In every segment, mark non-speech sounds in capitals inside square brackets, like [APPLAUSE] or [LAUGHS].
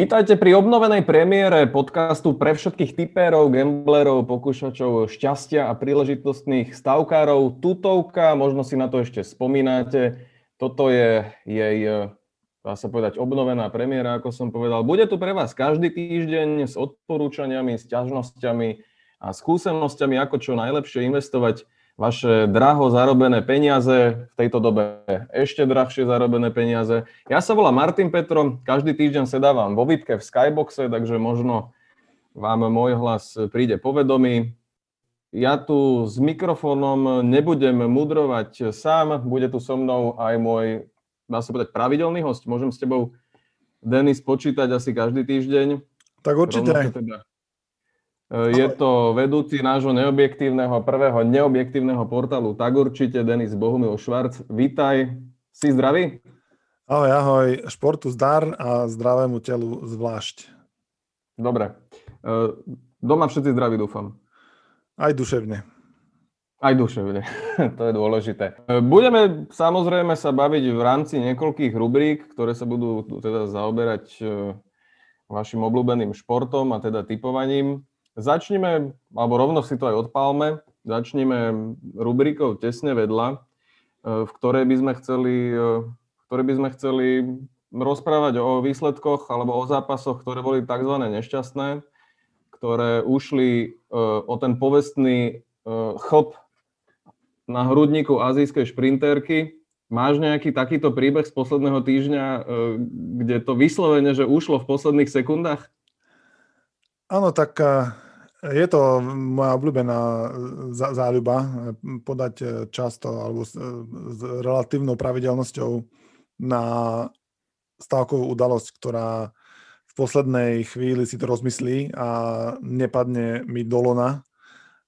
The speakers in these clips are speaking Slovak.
Vítajte pri obnovenej premiére podcastu pre všetkých typérov, gamblerov, pokúšačov šťastia a príležitostných stavkárov. Tutovka, možno si na to ešte spomínate. Toto je jej, dá sa povedať, obnovená premiéra, ako som povedal. Bude tu pre vás každý týždeň s odporúčaniami, s ťažnosťami a skúsenosťami, ako čo najlepšie investovať vaše draho zarobené peniaze, v tejto dobe ešte drahšie zarobené peniaze. Ja sa volám Martin Petro, každý týždeň sedávam vo Vipke v Skyboxe, takže možno vám môj hlas príde povedomý. Ja tu s mikrofónom nebudem mudrovať sám, bude tu so mnou aj môj, dá sa povedať, pravidelný host. Môžem s tebou, Denis, počítať asi každý týždeň. Tak určite. Teda Eh, je to vedúci nášho neobjektívneho, prvého neobjektívneho portálu Tak určite, Denis Bohumil Švarc. Vítaj, si zdravý? Ahoj, ahoj, športu zdar a zdravému telu zvlášť. Dobre. Eh, doma všetci zdraví, dúfam. Aj duševne. Aj duševne, [LAUGHS] to je dôležité. Eh, budeme samozrejme sa baviť v rámci niekoľkých rubrík, ktoré sa budú teda zaoberať vašim obľúbeným športom a teda typovaním. Začneme, alebo rovno si to aj odpálme, začneme rubrikou tesne vedľa, e, v ktorej by sme chceli, e, v ktorej by sme chceli rozprávať o výsledkoch alebo o zápasoch, ktoré boli tzv. nešťastné, ktoré ušli e, o ten povestný chop na hrudníku azijskej šprinterky. Máš nejaký takýto príbeh z posledného týždňa, kde to vyslovene, že ušlo v posledných sekundách? Áno, tak je to moja obľúbená záľuba eh, podať eh, často alebo s, relatívnou pravidelnosťou na stavkovú udalosť, ktorá v poslednej chvíli si to rozmyslí a nepadne mi do lona.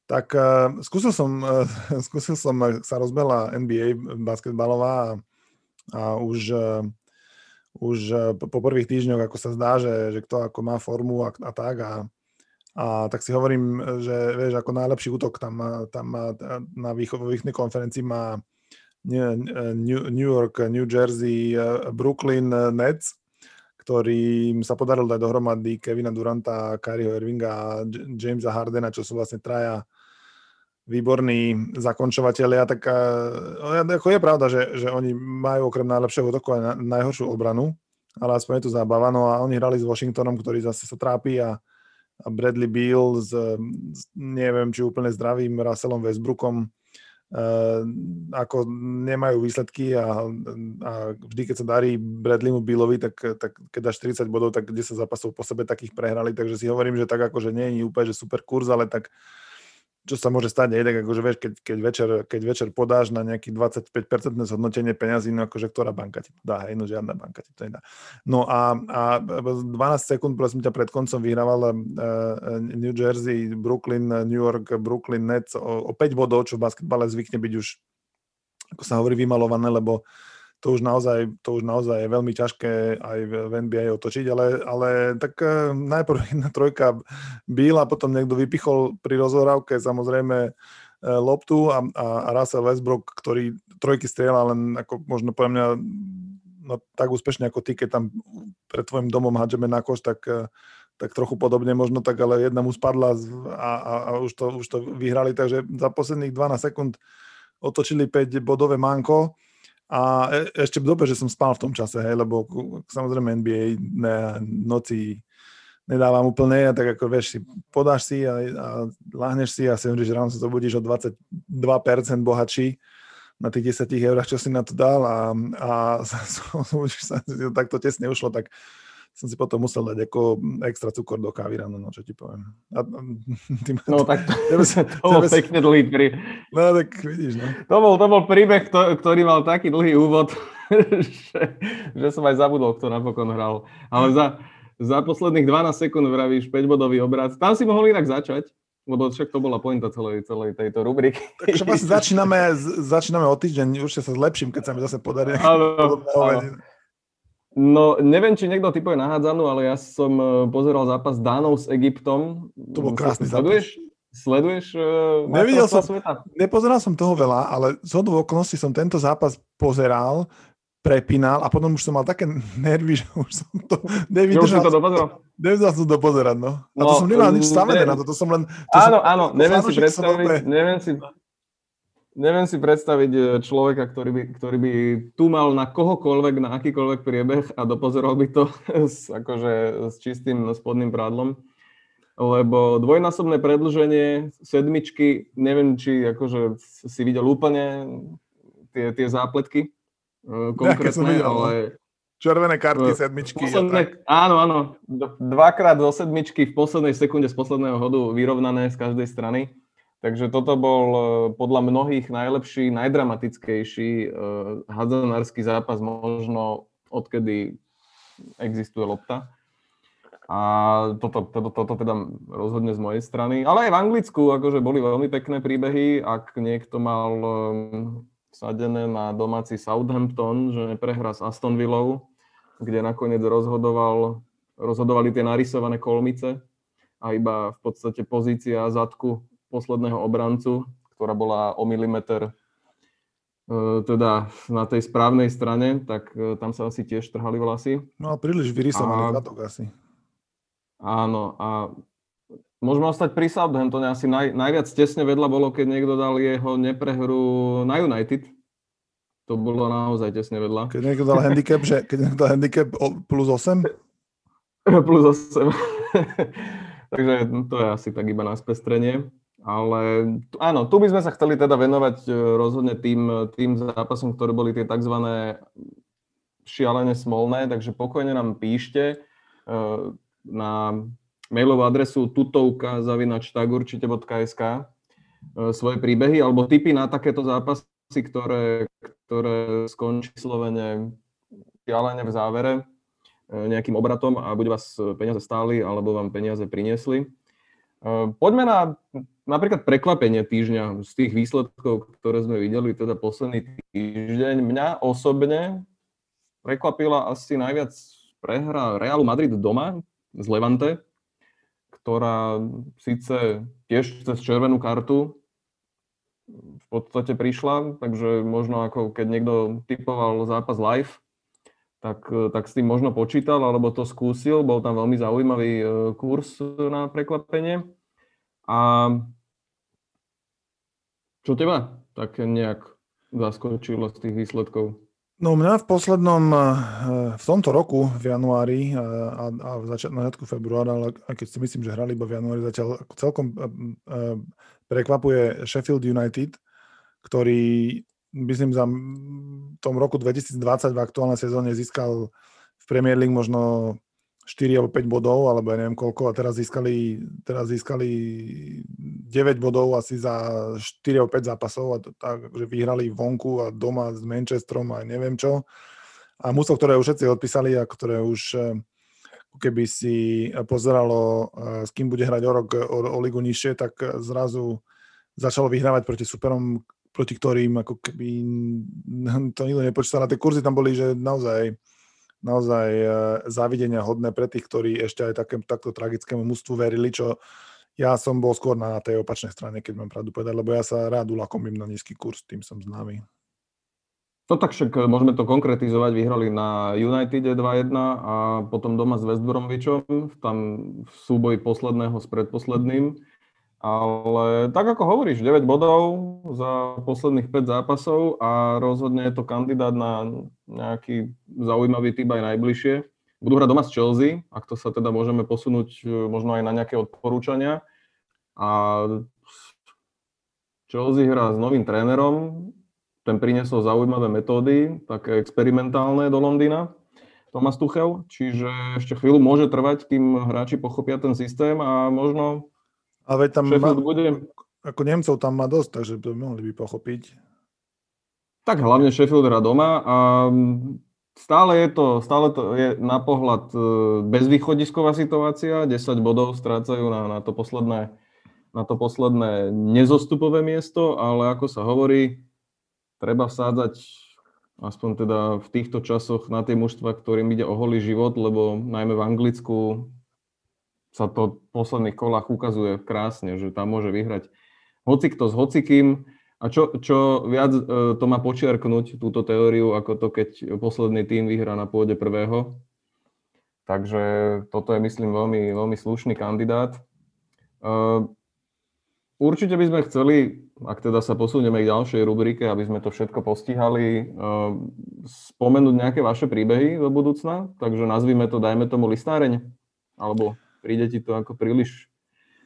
Tak skúsil, som, [LAUGHS] skúsil som sa rozbehla NBA basketbalová a, už, už po prvých týždňoch, ako sa zdá, že, že kto ako má formu a, a tak a a tak si hovorím, že vieš, ako najlepší útok tam, tam na východnej konferencii má New, York, New Jersey, Brooklyn Nets, ktorým sa podarilo dať dohromady Kevina Duranta, Kyrieho Irvinga a Jamesa Hardena, čo sú vlastne traja výborní zakončovateľia, tak ako je pravda, že, že oni majú okrem najlepšieho útoku aj najhoršiu obranu, ale aspoň je to zábava. No a oni hrali s Washingtonom, ktorý zase sa trápi a Bradley Beal s, neviem, či úplne zdravým Russellom Westbrookom uh, ako nemajú výsledky a, a vždy, keď sa darí Bradleymu Bealovi, tak, tak keď dáš 40 bodov, tak 10 zápasov po sebe takých prehrali, takže si hovorím, že tak ako, že nie je úplne že super kurz, ale tak čo sa môže stať, nie tak akože vieš, keď, keď, večer, keď večer podáš na nejaký 25% zhodnotenie peňazí, no akože ktorá banka ti dá, hej, no žiadna banka ti to nedá. No a, a 12 sekúnd, prosím ťa, pred koncom vyhrával uh, New Jersey, Brooklyn, New York, Brooklyn Nets o, o 5 bodov, čo v basketbale zvykne byť už, ako sa hovorí, vymalované, lebo to už naozaj, to už naozaj je veľmi ťažké aj v NBA otočiť, ale, ale tak uh, najprv [LAUGHS] jedna trojka byl a potom niekto vypichol pri rozhorávke samozrejme uh, loptu a, a, a Russell Westbrook, ktorý trojky strieľa len ako možno poviem mňa no, tak úspešne ako ty, keď tam pred tvojim domom hádžeme na koš, tak, uh, tak trochu podobne možno tak, ale jedna mu spadla a, a, a už, to, už to vyhrali, takže za posledných 12 sekúnd otočili 5 bodové manko a e, ešte dobre, že som spal v tom čase, hej, lebo samozrejme NBA ne, noci nedávam úplne, a tak ako vieš, si podáš si a, a láhneš si a si hovoríš, že ráno sa zobudíš o 22% bohatší na tých 10 eurách, čo si na to dal a, a [LAUGHS] som, sa, takto tesne ušlo, tak som si potom musel dať ako extra cukor do kávy ráno, no čo ti poviem. A, [LAUGHS] tým, no tak to, tebe, [LAUGHS] to bol tebe, pekne dlhý príbeh. No tak vidíš, no. To bol, to bol príbeh, ktorý mal taký dlhý úvod, [LAUGHS] že, že som aj zabudol, kto napokon hral. Ale za, za posledných 12 sekúnd vravíš 5-bodový obrad. Tam si mohol inak začať. Lebo však to bola pointa celej, celej tejto rubriky. Takže vlastne začíname, začíname o týždeň, určite sa zlepším, keď sa mi zase podarí. Áno, áno. No, neviem, či niekto typuje nahádzanú, ale ja som e, pozeral zápas Dánov s Egyptom. To bol krásny Sleduješ? zápas. Sleduješ uh, Nevidel som, sveta? nepozeral som toho veľa, ale z hodou okolností som tento zápas pozeral prepínal a potom už som mal také nervy, [LAUGHS] že už som to nevydržal. Už to dopozeral? Nevydržal som to pozerať, no. A to no, som nemal nič stavené na to, to som len... To áno, som, áno, neviem si predstaviť, neviem si, neviem si predstaviť e, človeka, ktorý by, ktorý by tu mal na kohokoľvek, na akýkoľvek priebeh a dopozeral by to [LAUGHS] s, akože, s čistým spodným prádlom. Lebo dvojnásobné predlženie sedmičky, neviem, či akože si videl úplne tie, tie zápletky, Uh, konkrétne, videl, ale... No. Červené karty, uh, sedmičky. Posledné, áno, áno. Dvakrát zo sedmičky v poslednej sekunde z posledného hodu vyrovnané z každej strany. Takže toto bol uh, podľa mnohých najlepší, najdramatickejší uh, hadzanársky zápas možno odkedy existuje lopta. A toto, toto, toto teda rozhodne z mojej strany. Ale aj v Anglicku akože boli veľmi pekné príbehy. Ak niekto mal um, vsadené na domáci Southampton, že neprehrá s Aston Villou, kde nakoniec rozhodoval, rozhodovali tie narysované kolmice a iba v podstate pozícia zadku posledného obrancu, ktorá bola o milimeter e, teda na tej správnej strane, tak e, tam sa asi tiež trhali vlasy. No a príliš vyrysovaný zadok asi. Áno, a Môžeme ostať pri Southamptone. Asi naj, najviac tesne vedľa bolo, keď niekto dal jeho neprehru na United. To bolo naozaj tesne vedľa. Keď niekto dal handicap, že, keď niekto dal handicap plus 8? [LAUGHS] plus 8. [LAUGHS] Takže to je asi tak iba na spestrenie. Ale áno, tu by sme sa chceli teda venovať e, rozhodne tým, tým zápasom, ktoré boli tie tzv. šialene smolné, takže pokojne nám píšte e, na mailovú adresu tutovka.tagur.sk e, svoje príbehy alebo tipy na takéto zápasy, ktoré, ktoré skončí slovene šialene v závere e, nejakým obratom a buď vás peniaze stáli, alebo vám peniaze priniesli. E, poďme na napríklad prekvapenie týždňa z tých výsledkov, ktoré sme videli teda posledný týždeň. Mňa osobne prekvapila asi najviac prehra Realu Madrid doma z Levante, ktorá síce tiež cez červenú kartu v podstate prišla, takže možno ako keď niekto typoval zápas live, tak, tak s tým možno počítal, alebo to skúsil. Bol tam veľmi zaujímavý e, kurz na prekvapenie. A čo teba tak nejak zaskočilo z tých výsledkov? No mňa v poslednom, eh, v tomto roku, v januári eh, a, a v začiatku februára, ale keď si myslím, že hrali iba v januári, zatiaľ celkom eh, prekvapuje Sheffield United, ktorý myslím za tom roku 2020 v aktuálnej sezóne získal v Premier League možno 4 alebo 5 bodov, alebo ja neviem koľko, a teraz získali, teraz získali 9 bodov asi za 4 alebo 5 zápasov a to, tak, že vyhrali vonku a doma s Manchesterom a neviem čo. A mústvo, ktoré už všetci odpísali a ktoré už eh, keby si pozeralo, eh, s kým bude hrať o rok o, o ligu nižšie, tak zrazu začalo vyhrávať proti superom, proti ktorým ako keby to nikto nepočítal. A tie kurzy tam boli, že naozaj naozaj e, závidenia hodné pre tých, ktorí ešte aj také, takto tragickému mústvu verili, čo ja som bol skôr na tej opačnej strane, keď mám pravdu povedať, lebo ja sa rád ulakomím na nízky kurz, tým som známy. No tak však e, môžeme to konkretizovať. Vyhrali na United 2-1 a potom doma s West Bromwichom, tam v súboji posledného s predposledným. Ale tak ako hovoríš, 9 bodov za posledných 5 zápasov a rozhodne je to kandidát na nejaký zaujímavý typ aj najbližšie. Budú hrať doma s Chelsea, ak to sa teda môžeme posunúť e, možno aj na nejaké odporúčania. A Chelsea hrá s novým trénerom, ten priniesol zaujímavé metódy, také experimentálne do Londýna, Thomas Tuchel, čiže ešte chvíľu môže trvať, kým hráči pochopia ten systém a možno ale tam má, bude... ako Nemcov tam má dosť, takže to mohli by pochopiť. Tak hlavne Sheffield hrá doma a stále je to, stále to je na pohľad e, bezvýchodisková situácia, 10 bodov strácajú na, na, to posledné, na to posledné nezostupové miesto, ale ako sa hovorí, treba vsádzať aspoň teda v týchto časoch na tie mužstva, ktorým ide o holý život, lebo najmä v Anglicku sa to v posledných kolách ukazuje krásne, že tam môže vyhrať hocikto s hocikým A čo, čo viac e, to má počiarknúť, túto teóriu, ako to, keď posledný tým vyhrá na pôde prvého. Takže toto je, myslím, veľmi, veľmi slušný kandidát. E, určite by sme chceli, ak teda sa posunieme k ďalšej rubrike, aby sme to všetko postihali, e, spomenúť nejaké vaše príbehy do budúcna. Takže nazvime to, dajme tomu listáreň. Alebo príde ti to ako príliš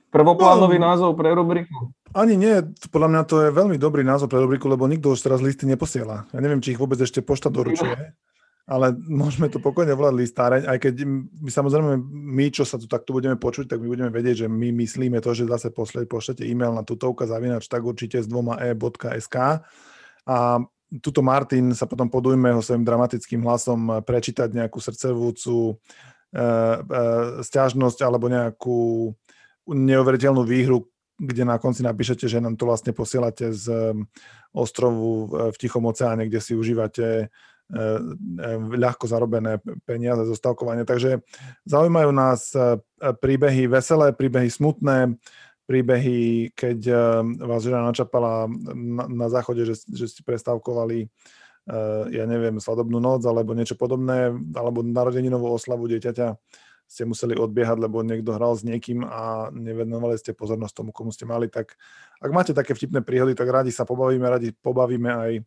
prvoplánový no, názov pre rubriku? Ani nie, podľa mňa to je veľmi dobrý názov pre rubriku, lebo nikto už teraz listy neposiela. Ja neviem, či ich vôbec ešte pošta doručuje, ale môžeme to pokojne volať listáreň, aj keď my samozrejme, my, čo sa tu takto budeme počuť, tak my budeme vedieť, že my myslíme to, že zase posle, pošlete e-mail na tutovka zavinač tak určite s dvoma e.sk a tuto Martin sa potom podujme ho svojim dramatickým hlasom prečítať nejakú srdcevúcu e, e, stiažnosť alebo nejakú neuveriteľnú výhru, kde na konci napíšete, že nám to vlastne posielate z ostrovu v Tichom oceáne, kde si užívate uh, uh, ľahko zarobené peniaze zo stavkovania. Takže zaujímajú nás uh, príbehy veselé, príbehy smutné, príbehy, keď vás žena načapala na, na záchode, že, že ste prestavkovali ja neviem, svadobnú noc alebo niečo podobné, alebo narodeninovú oslavu dieťaťa ste museli odbiehať, lebo niekto hral s niekým a nevenovali ste pozornosť tomu, komu ste mali, tak ak máte také vtipné príhody, tak radi sa pobavíme, radi pobavíme aj e,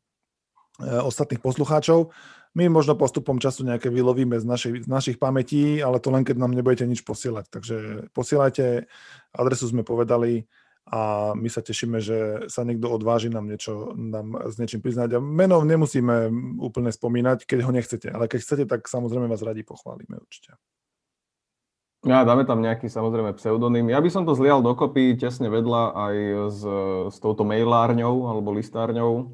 ostatných poslucháčov. My možno postupom času nejaké vylovíme z našich, z našich pamätí, ale to len keď nám nebudete nič posielať. Takže posielajte, adresu sme povedali a my sa tešíme, že sa niekto odváži nám niečo, nám s niečím priznať. A meno nemusíme úplne spomínať, keď ho nechcete, ale keď chcete, tak samozrejme vás radi pochválime určite. Ja, dáme tam nejaký samozrejme pseudonym. Ja by som to zlial dokopy tesne vedľa aj s, s touto mailárňou alebo listárňou. E,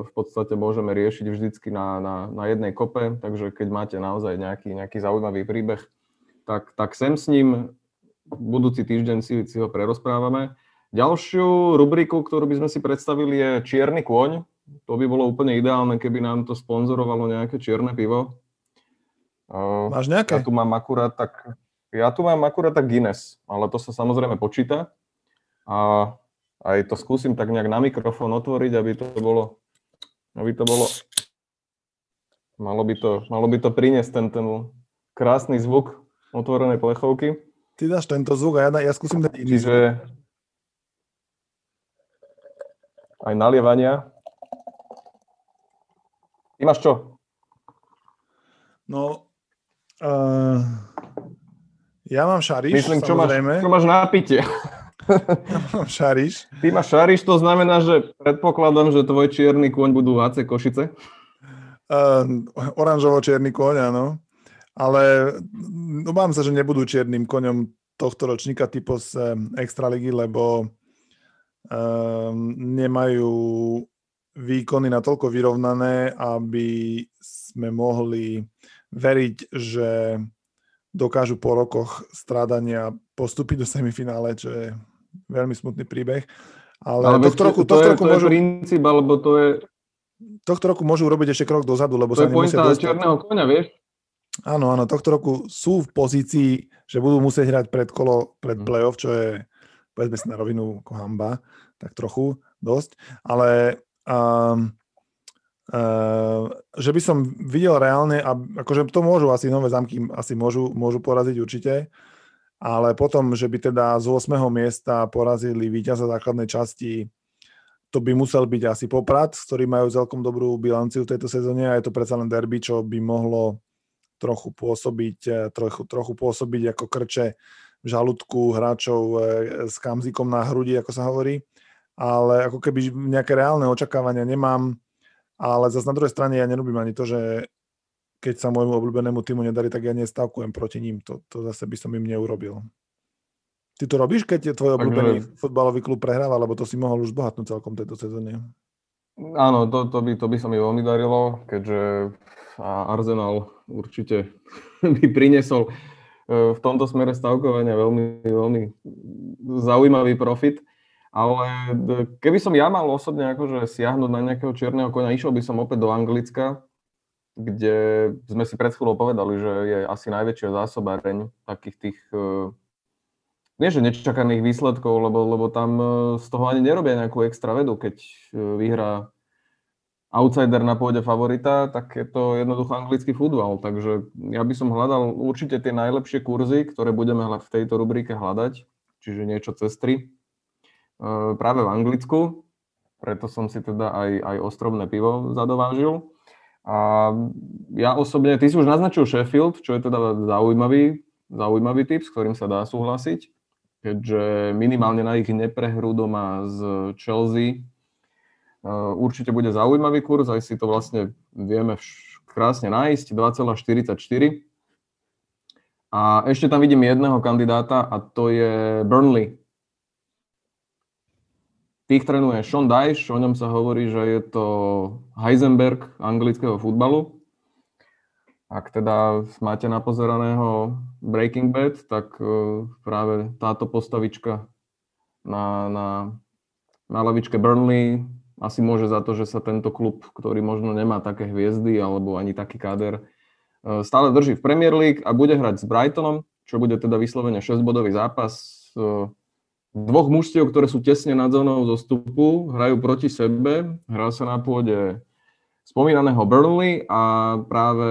v podstate môžeme riešiť vždycky na, na, na jednej kope, takže keď máte naozaj nejaký, nejaký zaujímavý príbeh, tak, tak sem s ním budúci týždeň si, si ho prerozprávame. Ďalšiu rubriku, ktorú by sme si predstavili, je Čierny kôň. To by bolo úplne ideálne, keby nám to sponzorovalo nejaké čierne pivo. Máš nejaké? Ja tu mám akurát tak ja tu mám akurát tak Guinness, ale to sa samozrejme počíta. A aj to skúsim tak nejak na mikrofón otvoriť, aby to bolo, aby to bolo, malo by to, malo by to priniesť ten, ten krásny zvuk otvorenej plechovky. Ty dáš tento zvuk a ja, ja skúsim ten iný Čiže aj nalievania. Ty máš čo? No, uh, ja mám šariš, Myslím, čo máš, čo máš na pitie. Ja [LAUGHS] mám šariš. Ty máš šariš, to znamená, že predpokladám, že tvoj čierny kôň budú HC Košice? Uh, oranžovo-čierny kôň, áno. Ale obávam sa, že nebudú čiernym koňom tohto ročníka typu z Extraligy, lebo um, nemajú výkony natoľko vyrovnané, aby sme mohli veriť, že dokážu po rokoch strádania postúpiť do semifinále, čo je veľmi smutný príbeh. Ale, ale tohto roku, to, tohto je, roku to môžu... je princíp, alebo to je... Tohto roku môžu urobiť ešte krok dozadu, lebo to sa nemusia dostať. černého koňa, vieš? Áno, áno, tohto roku sú v pozícii, že budú musieť hrať pred kolo, pred mm. playoff, čo je, povedzme si na rovinu, ako hamba, tak trochu, dosť. Ale um, Uh, že by som videl reálne, a akože to môžu asi nové zamky, asi môžu, môžu poraziť určite, ale potom, že by teda z 8. miesta porazili víťaza základnej časti, to by musel byť asi Poprad, ktorí majú celkom dobrú bilanciu v tejto sezóne a je to predsa len derby, čo by mohlo trochu pôsobiť, trochu, trochu pôsobiť ako krče žalúdku hráčov eh, s kamzikom na hrudi, ako sa hovorí. Ale ako keby nejaké reálne očakávania nemám ale zase na druhej strane ja nerobím ani to, že keď sa môjmu obľúbenému týmu nedarí, tak ja nestavkujem proti ním. To, to zase by som im neurobil. Ty to robíš, keď je tvoj obľúbený Takže... futbalový klub prehráva, lebo to si mohol už bohatnúť celkom tejto sezóne. Áno, to, to, by, to by sa mi veľmi darilo, keďže Arsenal určite [LAUGHS] by priniesol e, v tomto smere stavkovania veľmi, veľmi zaujímavý profit. Ale keby som ja mal osobne akože siahnuť na nejakého čierneho konia, išiel by som opäť do Anglicka, kde sme si pred chvíľou povedali, že je asi najväčšia zásoba reň takých tých uh, nie že nečakaných výsledkov, lebo, lebo tam e, z toho ani nerobia nejakú extra vedu, keď e, vyhrá outsider na pôde favorita, tak je to jednoducho anglický futbal. Takže ja by som hľadal určite tie najlepšie kurzy, ktoré budeme v tejto rubrike hľadať, čiže niečo cez 3, e, práve v Anglicku. Preto som si teda aj, aj ostrovné pivo zadovážil. A ja osobne, ty si už naznačil Sheffield, čo je teda zaujímavý, zaujímavý typ, s ktorým sa dá súhlasiť, keďže minimálne na ich neprehru doma z Chelsea určite bude zaujímavý kurz, aj si to vlastne vieme krásne nájsť, 2,44. A ešte tam vidím jedného kandidáta a to je Burnley. Tých trénuje Sean Dyche, o ňom sa hovorí, že je to Heisenberg anglického futbalu. Ak teda máte napozeraného Breaking Bad, tak eh, práve táto postavička na, na, na lavičke Burnley asi môže za to, že sa tento klub, ktorý možno nemá také hviezdy alebo ani taký káder, e, stále drží v Premier League a bude hrať s Brightonom, čo bude teda vyslovene 6-bodový zápas e, dvoch mužstiev, ktoré sú tesne nad zónou zostupu, hrajú proti sebe, hrá sa na pôde spomínaného Burnley a práve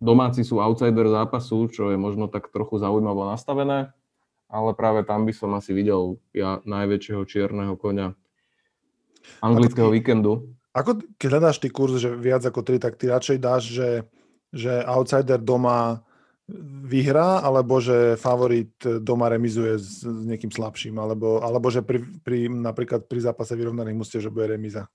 domáci sú outsider zápasu, čo je možno tak trochu zaujímavo nastavené, ale práve tam by som asi videl ja najväčšieho čierneho konia anglického ako víkendu. Ako keď hľadáš ty kurz, že viac ako 3, tak ty radšej dáš, že, že outsider doma vyhrá, alebo že favorit doma remizuje s, s niekým slabším, alebo, alebo že pri, pri, napríklad pri zápase vyrovnaných musíte, že bude remiza?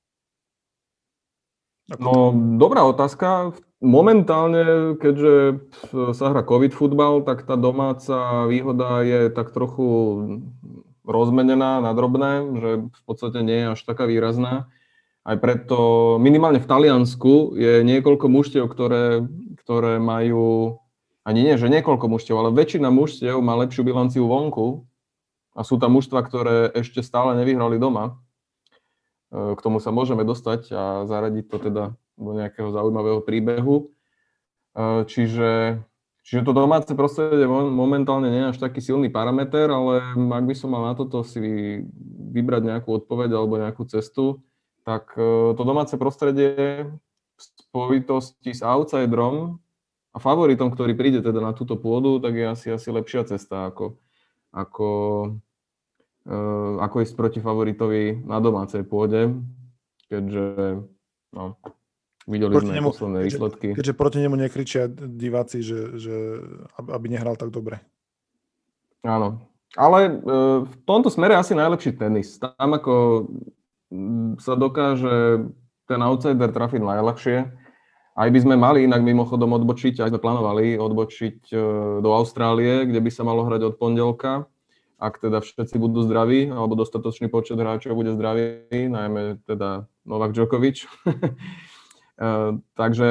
Ako no, dobrá otázka. Momentálne, keďže sa hrá COVID futbal, tak tá domáca výhoda je tak trochu rozmenená na drobné, že v podstate nie je až taká výrazná. Aj preto minimálne v Taliansku je niekoľko mužstiev, ktoré, ktoré majú, ani nie, že niekoľko mužstiev, ale väčšina mužstiev má lepšiu bilanciu vonku a sú tam mužstva, ktoré ešte stále nevyhrali doma. E, k tomu sa môžeme dostať a zaradiť to teda do nejakého zaujímavého príbehu. E, čiže Čiže to domáce prostredie momentálne nie až taký silný parameter, ale ak by som mal na toto si vybrať nejakú odpoveď alebo nejakú cestu, tak e, to domáce prostredie v spojitosti s outsiderom a favoritom, ktorý príde teda na túto pôdu, tak je asi, asi lepšia cesta ako, ako, e, ako ísť proti favoritovi na domácej pôde, keďže no, Videli proti sme nemu, posledné keďže, výsledky. Keďže proti nemu nekričia diváci, že, že aby nehral tak dobre. Áno. Ale e, v tomto smere asi najlepší tenis. Tam ako sa dokáže ten outsider trafiť najľahšie. Aj by sme mali inak mimochodom odbočiť, aj sme plánovali odbočiť e, do Austrálie, kde by sa malo hrať od pondelka, ak teda všetci budú zdraví, alebo dostatočný počet hráčov bude zdravý, najmä teda Novak Djokovic. [LAUGHS] Eh, takže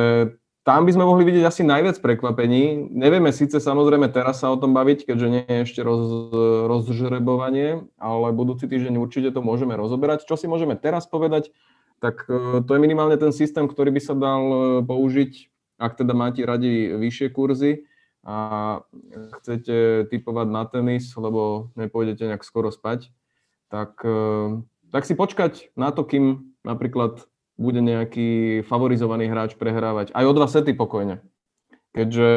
tam by sme mohli vidieť asi najviac prekvapení. Nevieme síce samozrejme teraz sa o tom baviť, keďže nie je ešte roz, rozžrebovanie, ale budúci týždeň určite to môžeme rozoberať. Čo si môžeme teraz povedať, tak eh, to je minimálne ten systém, ktorý by sa dal eh, použiť, ak teda máte radi vyššie kurzy a chcete typovať na tenis, lebo nepôjdete nejak skoro spať, tak, tak si počkať na to, kým napríklad bude nejaký favorizovaný hráč prehrávať aj o dva sety pokojne. Keďže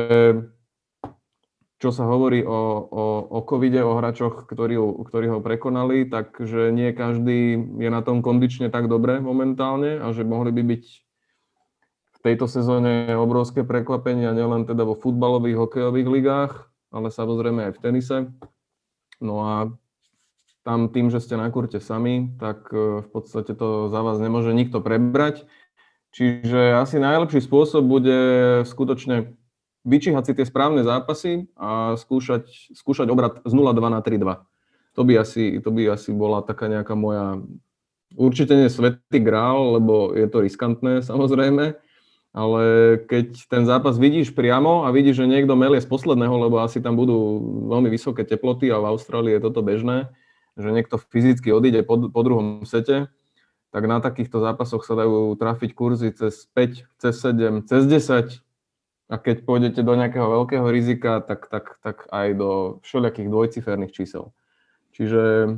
čo sa hovorí o, o, o covide, o hráčoch, ktorí, ktorí ho prekonali, takže nie každý je na tom kondične tak dobre momentálne a že mohli by byť v tejto sezóne obrovské prekvapenia nielen teda vo futbalových, hokejových ligách, ale samozrejme aj v tenise. No a tam tým, že ste na kurte sami, tak e, v podstate to za vás nemôže nikto prebrať. Čiže asi najlepší spôsob bude skutočne vyčíhať si tie správne zápasy a skúšať, skúšať obrad z 0-2 na 3-2. To by, asi, to by asi bola taká nejaká moja, určite nie svetý grál, lebo je to riskantné [LAUGHS] samozrejme, ale keď ten zápas vidíš priamo a vidíš, že niekto melie z posledného, lebo asi tam budú veľmi vysoké teploty a v Austrálii je toto bežné, že niekto fyzicky odíde po, po druhom sete, tak na takýchto zápasoch sa dajú trafiť kurzy cez 5, cez 7, cez 10 a keď pôjdete do nejakého veľkého rizika, tak, tak, tak aj do všelijakých dvojciferných čísel. Čiže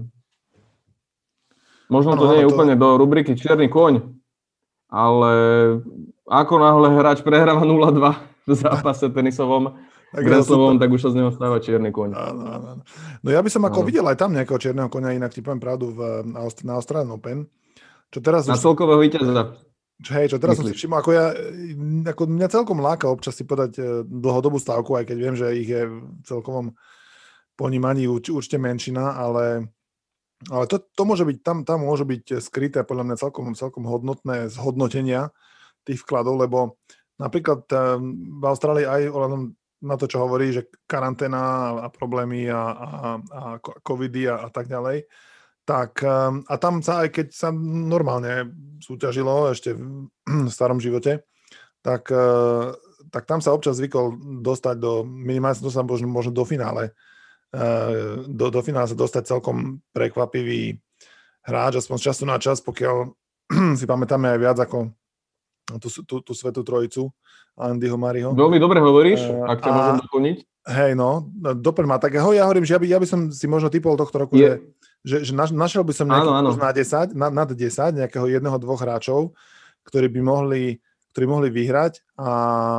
možno to nie je úplne do rubriky čierny koň, ale ako náhle hráč prehráva 0-2 v zápase tenisovom, tak, Greslovom, tak už sa z neho stáva čierny koň. Áno, áno. No ja by som ako áno. videl aj tam nejakého čierneho koňa, inak ti poviem pravdu, v, na Australian Open. Čo teraz na už... celkového víťaza. Hej, čo teraz Myslíš? som si všimol, ako ja, ako mňa celkom láka občas si podať e, dlhodobú stávku, aj keď viem, že ich je v celkovom ponímaní urč, určite menšina, ale, ale to, to môže byť, tam, tam môže byť skryté podľa mňa celkom, celkom hodnotné zhodnotenia tých vkladov, lebo napríklad e, v Austrálii aj na to, čo hovorí, že karanténa a problémy a, a, a covidy a, a tak ďalej, tak ehm, a tam sa, aj keď sa normálne súťažilo ešte v [CLEARS THROAT] starom živote, tak, eh, tak tam sa občas zvykol dostať do, minimálne to sa možno, možno do finále, eh, do, do finále sa dostať celkom prekvapivý hráč, aspoň z času na čas, pokiaľ [CLEARS THROAT] si pamätáme aj viac ako tú, tú, tú svetú trojicu Andyho Mariho. Veľmi dobre hovoríš, uh, ak ťa a, môžem doplniť. Hej, no, doplň ma. Tak ho ja hovorím, že ja by, ja by som si možno typol tohto roku, je, že že, že našiel by som nejaký áno, áno. na 10, na, nad 10, nejakého jedného, dvoch hráčov, ktorí by mohli, ktorí mohli vyhrať a,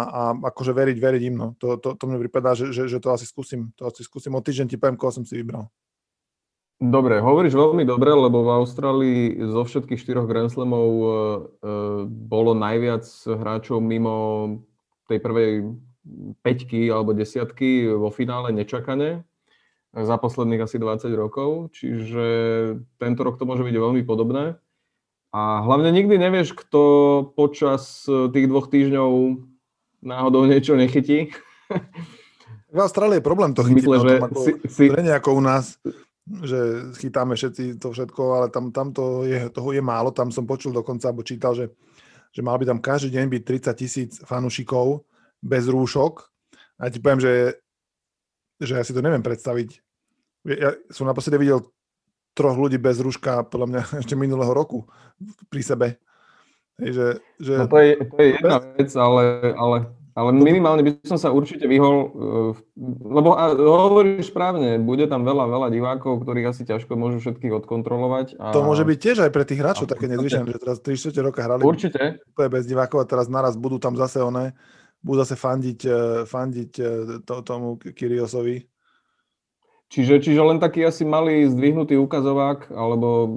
a akože veriť, veriť im. No. To, to, to mne pripadá, že, že, že to asi skúsim. To asi skúsim. O týždeň ti poviem, koho som si vybral. Dobre, hovoríš veľmi dobre, lebo v Austrálii zo všetkých štyroch Grand Slamov e, e, bolo najviac hráčov mimo tej prvej peťky alebo desiatky vo finále nečakane za posledných asi 20 rokov, čiže tento rok to môže byť veľmi podobné. A hlavne nikdy nevieš, kto počas tých dvoch týždňov náhodou niečo nechytí. V Austrálii je problém to chytiť, Mysle, no, že ako, si, si... to nie ako u nás, že chytáme všetci to všetko, ale tam, tam to je, toho je málo. Tam som počul dokonca, alebo čítal, že, že mal by tam každý deň byť 30 tisíc fanúšikov bez rúšok. A ti poviem, že že ja si to neviem predstaviť. Ja som naposledy videl troch ľudí bez rúška podľa mňa [LAUGHS] ešte minulého roku pri sebe. že, že... No to, je, to je jedna vec, ale, ale, ale minimálne by som sa určite vyhol, eh, lebo hovoríš správne, bude tam veľa, veľa divákov, ktorých asi ťažko môžu všetkých odkontrolovať. A... To môže byť tiež aj pre tých hráčov také nezvyčajné, že teraz 3 4 roka hrali určite. bez divákov a teraz naraz budú tam zase oné budú zase fandiť, eh, fandiť eh, to, tomu Kyriosovi. Čiže, čiže len taký asi malý zdvihnutý ukazovák alebo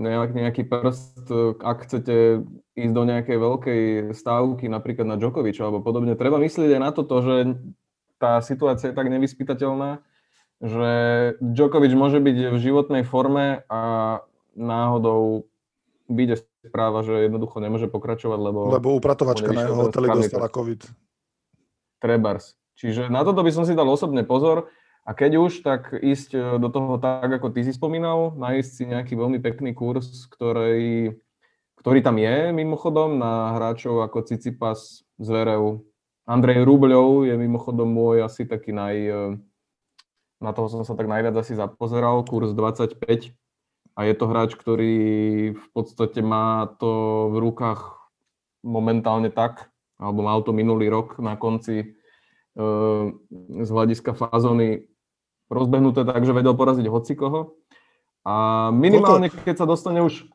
nejak, nejaký prst, ak chcete ísť do nejakej veľkej stávky, napríklad na Djokovic alebo podobne. Treba myslieť aj na toto, že tá situácia je tak nevyspytateľná, že Djokovic môže byť v životnej forme a náhodou vyjde správa, že jednoducho nemôže pokračovať, lebo... Lebo upratovačka na jeho hoteli dostala COVID. Trebars. Čiže na toto by som si dal osobne pozor. A keď už, tak ísť e, do toho tak, ako ty si spomínal, nájsť si nejaký veľmi pekný kurz, ktorý, ktorý tam je mimochodom na hráčov ako Cicipas, Zverev. Andrej Rubľov je mimochodom môj asi taký naj... E, na toho som sa tak najviac asi zapozeral, kurz 25 a je to hráč, ktorý v podstate má to v rukách momentálne tak, alebo mal to minulý rok na konci e, z hľadiska fázony rozbehnuté tak, že vedel poraziť hocikoho. A minimálne, Koľko? keď sa dostane už...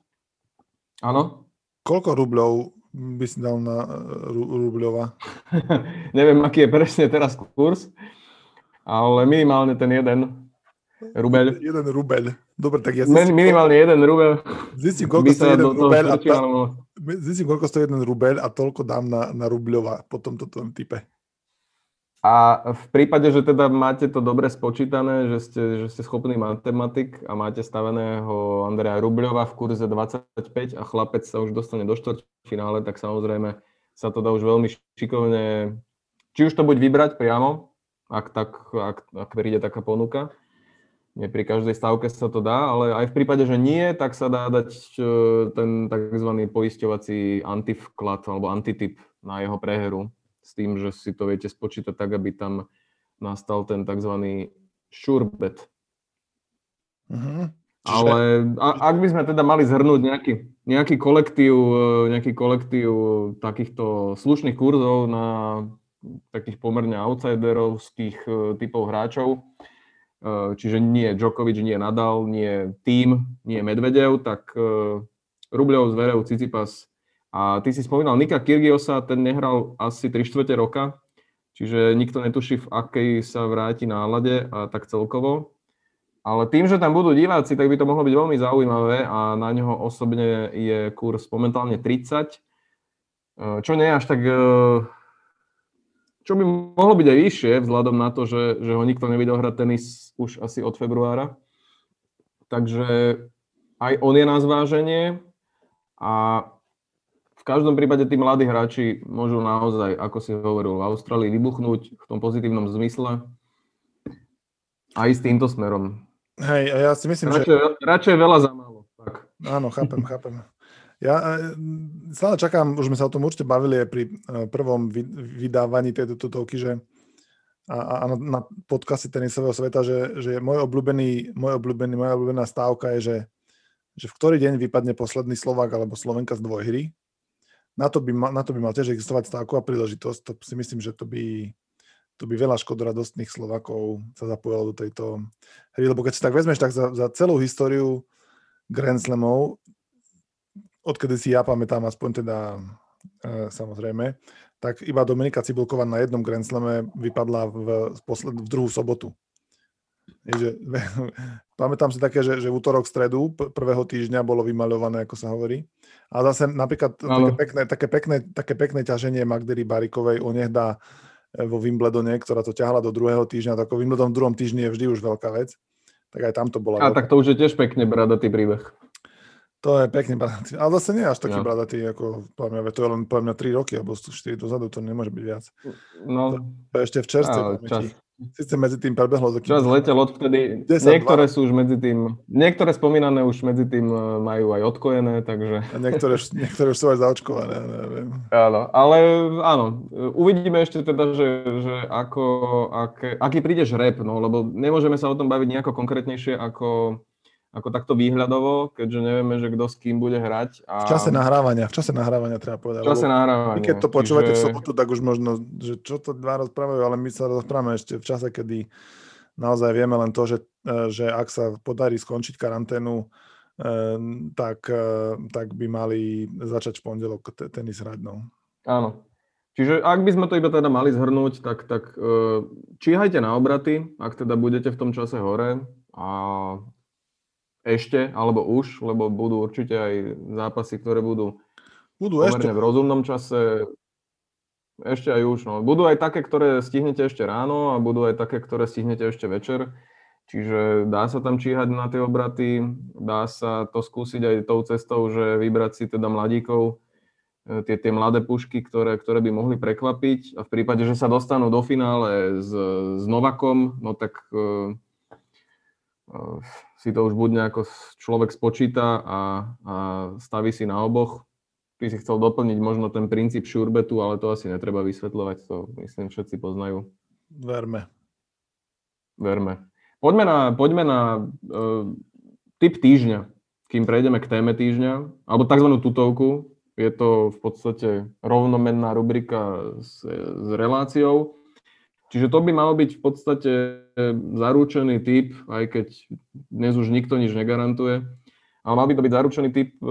Áno? Koľko rubľov by si dal na rubľova? [LAUGHS] Neviem, aký je presne teraz kurz, ale minimálne ten jeden rubel. Jeden rubel. Dobre, tak ja zistím, Minimálne jeden rubel. Zistím, koľko stojí jeden rubel a ta, zistím, koľko stojí jeden rubel a toľko dám na, na rubľova po tomto tvojom type. A v prípade, že teda máte to dobre spočítané, že ste, že ste schopný matematik a máte staveného Andreja Rubľova v kurze 25 a chlapec sa už dostane do štvrťfinále, tak samozrejme sa to dá už veľmi šikovne, či už to buď vybrať priamo, ak, tak, ak, ak príde taká ponuka, nie pri každej stavke sa to dá, ale aj v prípade, že nie, tak sa dá dať e, ten tzv. poisťovací antivklad alebo antityp na jeho preheru s tým, že si to viete spočítať tak, aby tam nastal ten tzv. sure bet. Uh-huh. Ale a, ak by sme teda mali zhrnúť nejaký, nejaký, kolektív, e, nejaký kolektív takýchto slušných kurzov na takých pomerne outsiderovských e, typov hráčov, čiže nie Djokovic, nie Nadal, nie tým, nie Medvedev, tak Rubľov, Zverev, Cicipas a ty si spomínal Nika Kyrgiosa, ten nehral asi 3 čtvrte roka, čiže nikto netuší, v akej sa vráti nálade a tak celkovo. Ale tým, že tam budú diváci, tak by to mohlo byť veľmi zaujímavé a na neho osobne je kurz momentálne 30, čo nie až tak... Čo by mohlo byť aj vyššie, vzhľadom na to, že, že ho nikto nevidel hrať tenis už asi od februára. Takže aj on je na zváženie a každom prípade tí mladí hráči môžu naozaj, ako si hovoril, v Austrálii vybuchnúť v tom pozitívnom zmysle a ísť týmto smerom. Hej, a ja si myslím, radšej, že... Radšej veľa za málo. Tak. Áno, chápem, chápem. Ja e, stále čakám, už sme sa o tom určite bavili aj pri e, prvom vydávaní tejto tutovky, že a, a na, na podcaste tenisového sveta, že, že môj obľúbený, môj obľúbený, moja obľúbená stávka je, že, že v ktorý deň vypadne posledný Slovák alebo Slovenka z dvojhry. Na to by, na to by mal tiež existovať stávková príležitosť. To si myslím, že to by, to by veľa škodoradostných Slovakov sa zapojilo do tejto hry, lebo keď si tak vezmeš, tak za, za celú históriu Grand Slamov, odkedy si ja pamätám, aspoň teda e, samozrejme, tak iba Dominika Cibulková na jednom Grand Slame vypadla v, v, posled, v druhú sobotu. Je, že, [LAUGHS] pamätám si také, že, že v útorok, stredu prvého týždňa bolo vymaľované, ako sa hovorí. A zase napríklad také pekné, také, pekné, také pekné ťaženie Magdery Barikovej, o nech dá vo Wimbledone, ktorá to ťahala do druhého týždňa, tak Wimbledon v druhom týždni je vždy už veľká vec. Tak aj tam to bola. A veľká. tak to už je tiež pekne bradatý príbeh. To je pekne bradatý. Ale zase nie až taký no. bradatý, ako poviem, to je len poviem 3 roky alebo 4 dozadu, to nemôže byť viac. No, to je ešte v čerstve Sice medzi tým prebehlo taký... Čas letel odvtedy. Niektoré 12. sú už medzi tým, niektoré spomínané už medzi tým e, majú aj odkojené, takže... A niektoré, niektoré už sú aj zaočkované, neviem. Áno, ale áno, uvidíme ešte teda, že, že ako, aké, aký prídeš rep, no, lebo nemôžeme sa o tom baviť nejako konkrétnejšie ako ako takto výhľadovo, keďže nevieme, že kto s kým bude hrať. A... V čase nahrávania, v čase nahrávania treba povedať. V čase nahrávania. keď to počúvate čiže... v sobotu, tak už možno, že čo to dva rozprávajú, ale my sa rozprávame ešte v čase, kedy naozaj vieme len to, že, e, že ak sa podarí skončiť karanténu, e, tak, e, tak by mali začať v pondelok tenis hrať. No. Áno. Čiže ak by sme to iba teda mali zhrnúť, tak, tak číhajte na obraty, ak teda budete v tom čase hore a ešte, alebo už, lebo budú určite aj zápasy, ktoré budú, budú ešte. v rozumnom čase. Ešte aj už. No. Budú aj také, ktoré stihnete ešte ráno a budú aj také, ktoré stihnete ešte večer. Čiže dá sa tam číhať na tie obraty, dá sa to skúsiť aj tou cestou, že vybrať si teda mladíkov, e, tie, tie mladé pušky, ktoré, ktoré by mohli prekvapiť. A v prípade, že sa dostanú do finále s, s Novakom, no tak uh, si to už buď nejako človek spočíta a, a staví si na oboch. Ty si chcel doplniť možno ten princíp šurbetu, ale to asi netreba vysvetľovať, to myslím všetci poznajú. Verme. Verme. Poďme na, poďme na uh, typ týždňa, kým prejdeme k téme týždňa, alebo tzv. tutovku. Je to v podstate rovnomenná rubrika s, s reláciou. Čiže to by malo byť v podstate zaručený typ, aj keď dnes už nikto nič negarantuje, ale mal by to byť zaručený typ e,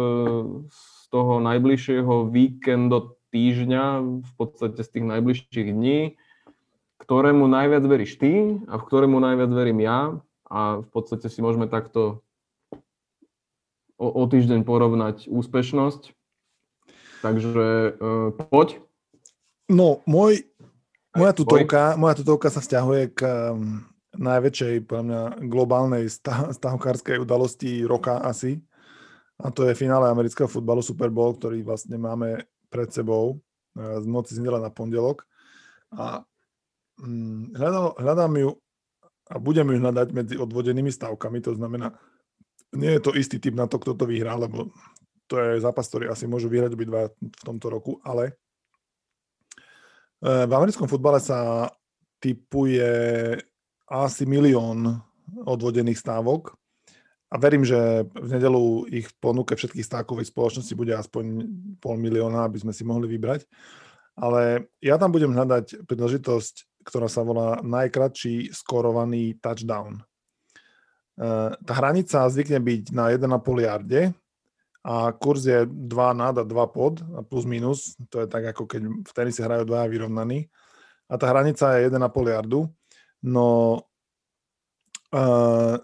z toho najbližšieho víkendu týždňa, v podstate z tých najbližších dní, ktorému najviac veríš ty a v ktorému najviac verím ja a v podstate si môžeme takto o, o týždeň porovnať úspešnosť. Takže uh, poď. No, môj moja tutovka, moja tutovka sa vzťahuje k um, najväčšej, podľa mňa, globálnej stavkárskej udalosti roka asi. A to je finále amerického futbalu Super Bowl, ktorý vlastne máme pred sebou z noci z na pondelok. A um, hľadám, hľadám ju a budem ju hľadať medzi odvodenými stavkami, to znamená, nie je to istý typ na to, kto to vyhrá, lebo to je zápas, ktorý asi môžu vyhrať obidva v tomto roku, ale v americkom futbale sa typuje asi milión odvodených stávok a verím, že v nedelu ich ponuke všetkých stávkových spoločností bude aspoň pol milióna, aby sme si mohli vybrať. Ale ja tam budem hľadať príležitosť, ktorá sa volá najkratší skorovaný touchdown. tá hranica zvykne byť na 1,5 jarde a kurz je 2 nad a 2 pod, plus minus, to je tak ako keď v tenise hrajú dvaja vyrovnaní. A tá hranica je 1,5 jardu. No uh,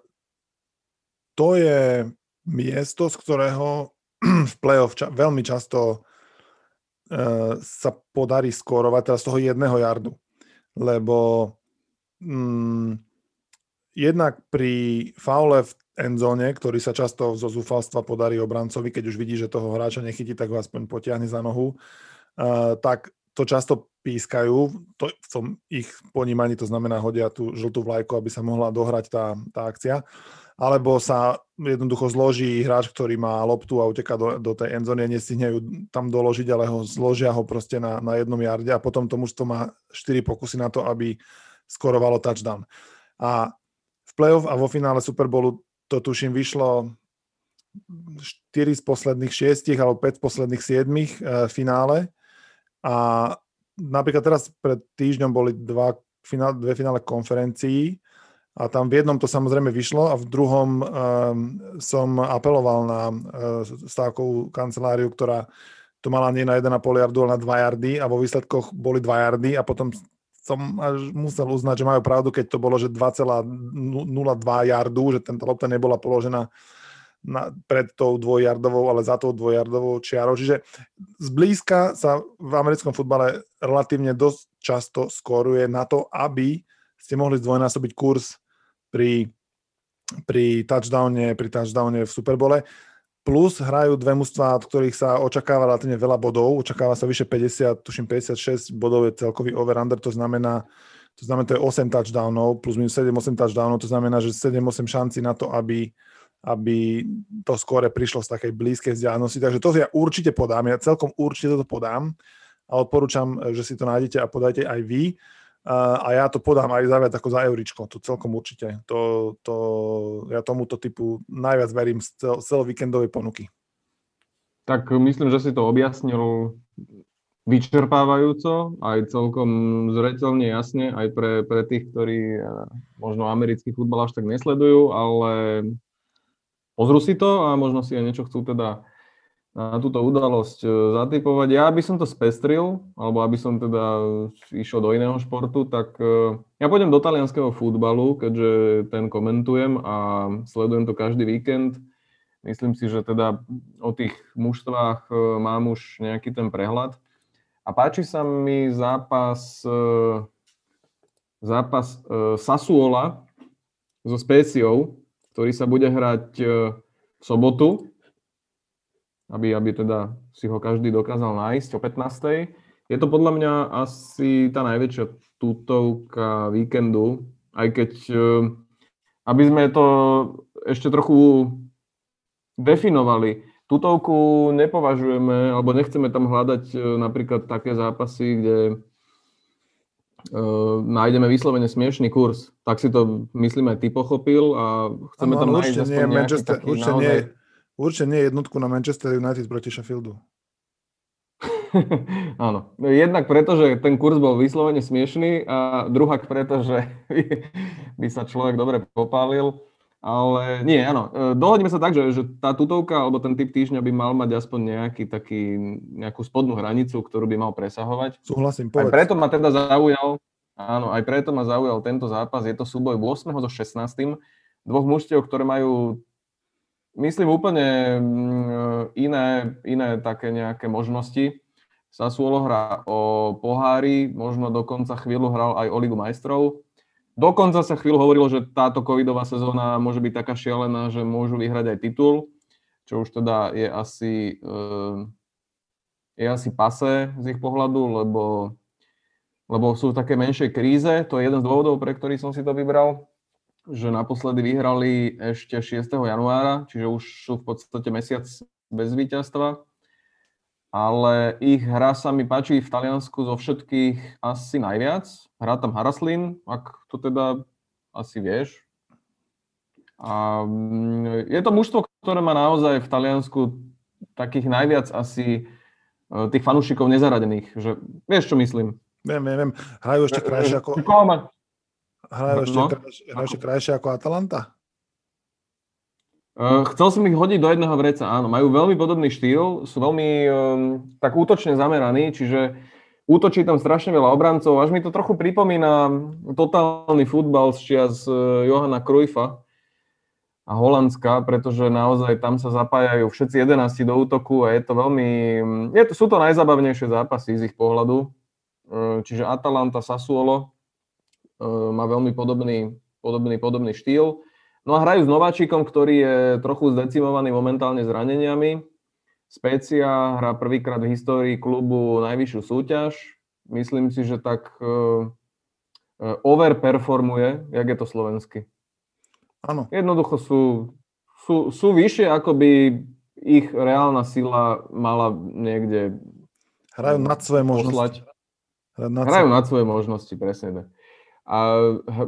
to je miesto, z ktorého [CLEARS THROAT] v play-off ča- veľmi často uh, sa podarí skórovať teda z toho jedného jardu. Lebo um, jednak pri faule v endzone, ktorý sa často zo zúfalstva podarí obrancovi, keď už vidí, že toho hráča nechytí, tak ho aspoň potiahne za nohu, tak to často pískajú, to, v tom ich ponímaní to znamená hodia tú žltú vlajku, aby sa mohla dohrať tá, tá akcia, alebo sa jednoducho zloží hráč, ktorý má loptu a uteká do, do tej endzone, nestihne ju tam doložiť, ale ho zložia ho proste na, na jednom jarde a potom to mužstvo má 4 pokusy na to, aby skorovalo touchdown. A playoff a vo finále Super Bowlu to tuším vyšlo 4 z posledných 6 alebo 5 z posledných 7 e, finále. A napríklad teraz pred týždňom boli dva finál, dve finále konferencií a tam v jednom to samozrejme vyšlo a v druhom um, som apeloval na uh, stávkovú kanceláriu, ktorá to mala nie na 1,5 jardu, ale na 2 jardy a vo výsledkoch boli 2 jardy a potom som až musel uznať, že majú pravdu, keď to bolo, že 2,02 jardu, že tento lopta nebola položená na, pred tou dvojjardovou, ale za tou dvojjardovou čiarou. Čiže zblízka sa v americkom futbale relatívne dosť často skoruje na to, aby ste mohli zdvojnásobiť kurz pri, pri touchdowne, pri touchdowne v Superbole plus hrajú dve mužstva, od ktorých sa očakáva relatívne veľa bodov, očakáva sa vyše 50, tuším 56 bodov je celkový over-under, to znamená, to znamená, to je 8 touchdownov, plus minus 7-8 touchdownov, to znamená, že 7-8 šanci na to, aby, aby to skore prišlo z takej blízkej vzdialenosti. Takže to ja určite podám, ja celkom určite to podám a odporúčam, že si to nájdete a podajte aj vy a ja to podám aj za viac ako za euričko, to celkom určite. To, to, ja tomuto typu najviac verím z, cel, celovíkendovej ponuky. Tak myslím, že si to objasnil vyčerpávajúco, aj celkom zreteľne jasne, aj pre, pre tých, ktorí eh, možno americký futbal až tak nesledujú, ale pozrú si to a možno si aj niečo chcú teda na túto udalosť e, zatypovať. Ja by som to spestril, alebo aby som teda išiel do iného športu, tak e, ja pôjdem do talianského futbalu, keďže ten komentujem a sledujem to každý víkend. Myslím si, že teda o tých mužstvách e, mám už nejaký ten prehľad. A páči sa mi zápas, zápas Sassuola so Spéciou, ktorý sa bude hrať v sobotu aby, aby teda si ho každý dokázal nájsť o 15. Je to podľa mňa asi tá najväčšia tutovka víkendu, aj keď, eh, aby sme to ešte trochu definovali. Tutovku nepovažujeme, alebo nechceme tam hľadať eh, napríklad také zápasy, kde uh, nájdeme vyslovene smiešný kurz. Tak si to, myslím, aj ty pochopil a chceme ano, tam nájsť aspoň nie, nejaký Manchester, taký určite naozaj... Nie Určite nie jednotku na Manchester United proti Sheffieldu. [LAUGHS] Áno. Jednak preto, že ten kurz bol vyslovene smiešný a druhak preto, že by sa človek dobre popálil. Ale nie, áno. Dohodneme sa tak, že, že tá tutovka alebo ten typ týždňa by mal mať aspoň nejaký taký, nejakú spodnú hranicu, ktorú by mal presahovať. Súhlasím, povedz. Aj preto ma teda zaujal, áno, aj preto ma zaujal tento zápas. Je to súboj 8. so 16. Dvoch mužstiev, ktoré majú myslím úplne mm, iné, iné také nejaké možnosti. Sassuolo hrá o pohári, možno dokonca chvíľu hral aj o Ligu majstrov. Dokonca sa chvíľu hovorilo, že táto covidová sezóna môže byť taká šialená, že môžu vyhrať aj titul, čo už teda je asi, eh, je asi pase z ich pohľadu, lebo, lebo sú v takej menšej kríze. To je jeden z dôvodov, pre ktorý som si to vybral že naposledy vyhrali ešte 6. januára, čiže už sú v podstate mesiac bez víťazstva. Ale ich hra sa mi páči v Taliansku zo všetkých asi najviac. Hrá tam Haraslin, ak to teda asi vieš. A mm, je to mužstvo, ktoré má naozaj v Taliansku takých najviac asi e, tých fanúšikov nezaradených. Že, vieš, čo myslím? Viem, viem, viem. Hrajú ešte krajšie ako... Koho má, Hrajú ešte, no, krajšie, ešte krajšie ako Atalanta? Uh, chcel som ich hodiť do jedného vreca, áno. Majú veľmi podobný štýl, sú veľmi um, tak útočne zameraní, čiže útočí tam strašne veľa obrancov. Až mi to trochu pripomína totálny futbal z čias uh, Johana Cruyffa a Holandska, pretože naozaj tam sa zapájajú všetci 11 do útoku a je to veľmi... Je to, sú to najzabavnejšie zápasy z ich pohľadu. Uh, čiže Atalanta, Sassuolo má veľmi podobný, podobný, podobný štýl. No a hrajú s Nováčikom, ktorý je trochu zdecimovaný momentálne zraneniami. Specia hrá prvýkrát v histórii klubu najvyššiu súťaž. Myslím si, že tak uh, overperformuje, jak je to slovensky. Áno. Jednoducho sú, sú, sú vyššie, ako by ich reálna sila mala niekde Hrajú nad svoje možnosti. Hrajú nad, Hrajú nad svoje možnosti, presne tak. A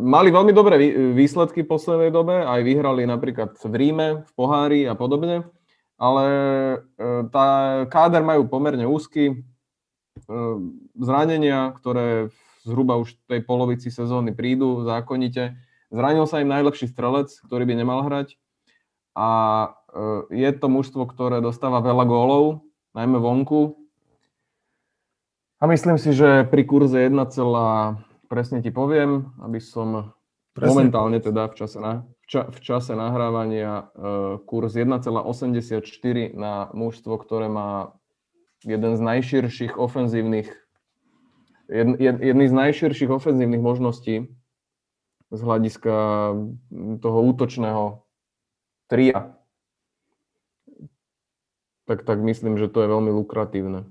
mali veľmi dobré výsledky v poslednej dobe, aj vyhrali napríklad v Ríme, v Pohári a podobne, ale e, tá káder majú pomerne úzky. E, zranenia, ktoré zhruba už v tej polovici sezóny prídu zákonite. Zranil sa im najlepší strelec, ktorý by nemal hrať. A e, je to mužstvo, ktoré dostáva veľa gólov, najmä vonku. A myslím si, že pri kurze 1, presne ti poviem, aby som presne. momentálne teda v čase, na, v, ča, v čase nahrávania uh, kurz 1,84 na mužstvo, ktoré má jeden z najširších ofenzívnych jed, jed, jedný z najširších ofenzívnych možností z hľadiska toho útočného tria. Tak, tak myslím, že to je veľmi lukratívne.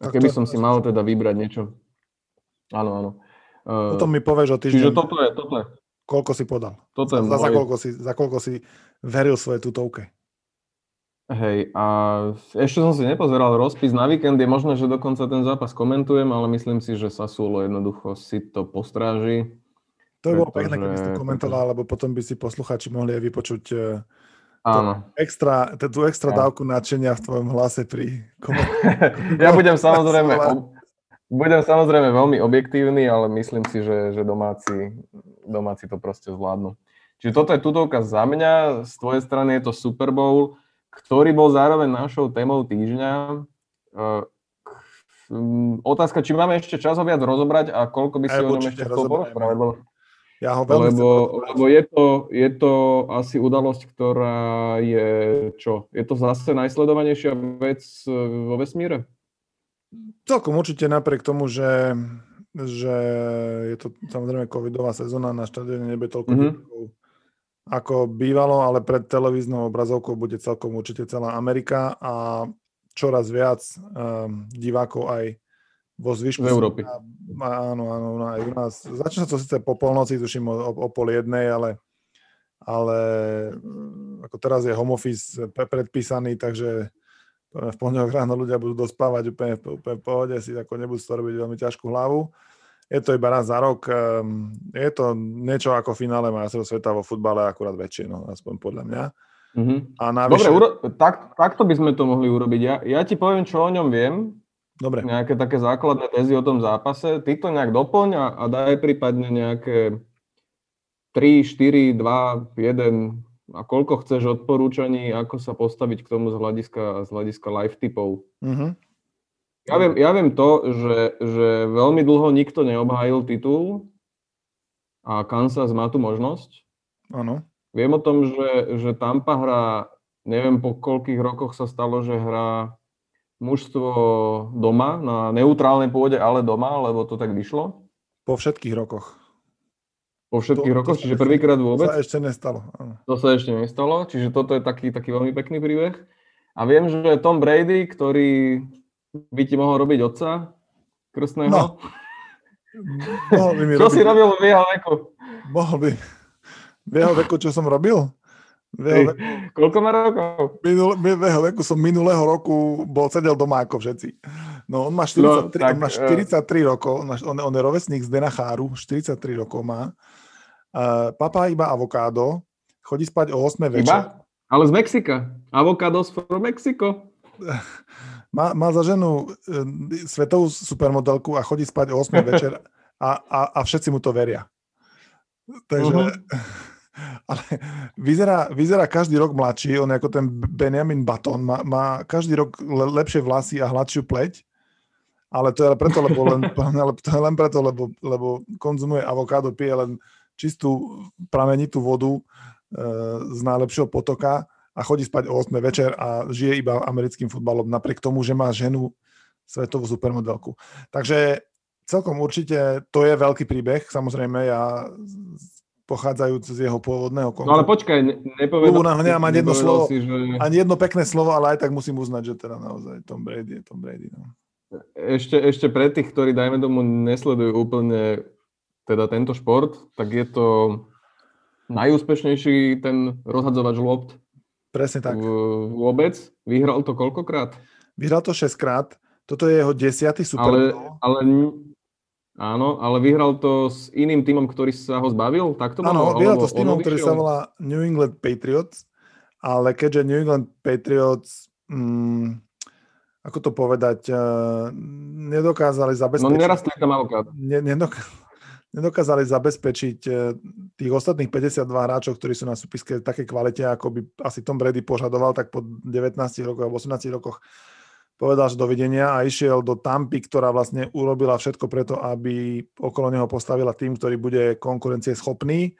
A keby som si mal teda vybrať niečo. Áno, áno. Potom mi povieš o týždeň. Čiže toto je, toto je. Koľko si podal? Toto je za, môj... za, koľko si, za koľko si veril svoje tutovke? Hej, a ešte som si nepozeral rozpis na víkend, je možné, že dokonca ten zápas komentujem, ale myslím si, že Sasulo jednoducho si to postráži. To by bolo pekné, keby si to komentoval, lebo potom by si posluchači mohli aj vypočuť e, Áno. Extra, tú extra dávku nadšenia v tvojom hlase pri [LAUGHS] komentári. ja budem samozrejme, budem samozrejme veľmi objektívny, ale myslím si, že, že domáci, domáci to proste zvládnu. Čiže toto je tutovka za mňa, z tvojej strany je to Super Bowl, ktorý bol zároveň našou témou týždňa. Uh, otázka, či máme ešte čas ho viac rozobrať a koľko by si o ňom ešte chcel porozprávať, lebo, ja ho veľmi lebo, lebo je, to, je to asi udalosť, ktorá je čo? Je to zase najsledovanejšia vec vo vesmíre? Celkom určite napriek tomu, že, že je to samozrejme covidová sezóna, na štadióne nebude toľko mm-hmm. ako bývalo, ale pred televíznou obrazovkou bude celkom určite celá Amerika a čoraz viac um, divákov aj vo zvyšku. V Európy. Áno, áno, aj u nás. Začne sa to síce po polnoci, tuším o, o pol jednej, ale, ale ako teraz je home office predpísaný, takže v pondelok ráno ľudia budú dospávať úplne, úplne v pohode, si ako nebudú to robiť veľmi ťažkú hlavu. Je to iba raz za rok. Ehm, je to niečo ako finále majstrovstv sveta vo futbale, akurát väčšie, no, aspoň podľa mňa. Mm-hmm. A navyše... Dobre, uro- tak, takto by sme to mohli urobiť. Ja, ja ti poviem, čo o ňom viem. Dobre. Nejaké také základné tezy o tom zápase. Ty to nejak doplň a, a daj prípadne nejaké 3, 4, 2, 1 a koľko chceš odporúčaní, ako sa postaviť k tomu z hľadiska, z hľadiska live typov. Mm-hmm. Ja, viem, ja viem to, že, že veľmi dlho nikto neobhájil titul a Kansas má tu možnosť. Áno. Viem o tom, že, že Tampa hrá, neviem po koľkých rokoch sa stalo, že hrá mužstvo doma, na neutrálnej pôde, ale doma, lebo to tak vyšlo. Po všetkých rokoch. Po všetkých to, rokoch, to čiže prvýkrát vôbec? To sa ešte nestalo. Áno. To sa ešte nestalo, čiže toto je taký, taký veľmi pekný príbeh. A viem, že Tom Brady, ktorý by ti mohol robiť otca krstného. No. Mohol by mi [LAUGHS] čo robiť... si robil v jeho veku? Mohol by. V jeho veku, čo som robil? V jeho veku... Koľko má rokov? Minul, v jeho veku som minulého roku bol sedel doma ako všetci. No on má 43, no, tak, on má 43 uh... rokov, on, on je rovesník z Denacháru, 43 rokov má Uh, papa iba avokádo, chodí spať o 8 večer. Iba? Ale z Mexika. Avocados from Mexico. [LAUGHS] Má, má za ženu uh, svetovú supermodelku a chodí spať o 8 večer a, a, a všetci mu to veria. Takže... Uh-huh. [LAUGHS] ale vyzerá, vyzerá každý rok mladší, on ako ten Benjamin Button, má, má každý rok le, lepšie vlasy a hladšiu pleť, ale to je preto, lebo len, [LAUGHS] to je len preto, lebo, lebo konzumuje avokádo, pije len čistú pramenitú vodu e, z najlepšieho potoka a chodí spať o 8 večer a žije iba americkým futbalom, napriek tomu, že má ženu svetovú supermodelku. Takže celkom určite to je veľký príbeh, samozrejme, ja pochádzajúc z jeho pôvodného konkursu. No ale počkaj, nepovedal si, nemám ani jedno slovo, si, že... ani jedno pekné slovo, ale aj tak musím uznať, že teda naozaj Tom Brady je Tom Brady. No. Ešte, ešte pre tých, ktorí, dajme tomu, nesledujú úplne teda tento šport, tak je to najúspešnejší ten rozhadzovač lopt Presne tak. Vôbec? Vyhral to koľkokrát? Vyhral to 6 krát. Toto je jeho desiatý Super ale, ale Áno, ale vyhral to s iným týmom, ktorý sa ho zbavil? Tak to Áno, vyhral to s týmom, ktorý sa volá New England Patriots, ale keďže New England Patriots, mm, ako to povedať, uh, nedokázali zabezpečiť... No nerastli tam avokát. Ne, nedok- nedokázali zabezpečiť eh, tých ostatných 52 hráčov, ktorí sú na súpiske v takej kvalite, ako by asi Tom Brady požadoval, tak po 19 rokoch alebo 18 rokoch povedal, že dovidenia a išiel do Tampy, ktorá vlastne urobila všetko preto, aby okolo neho postavila tým, ktorý bude konkurencie schopný.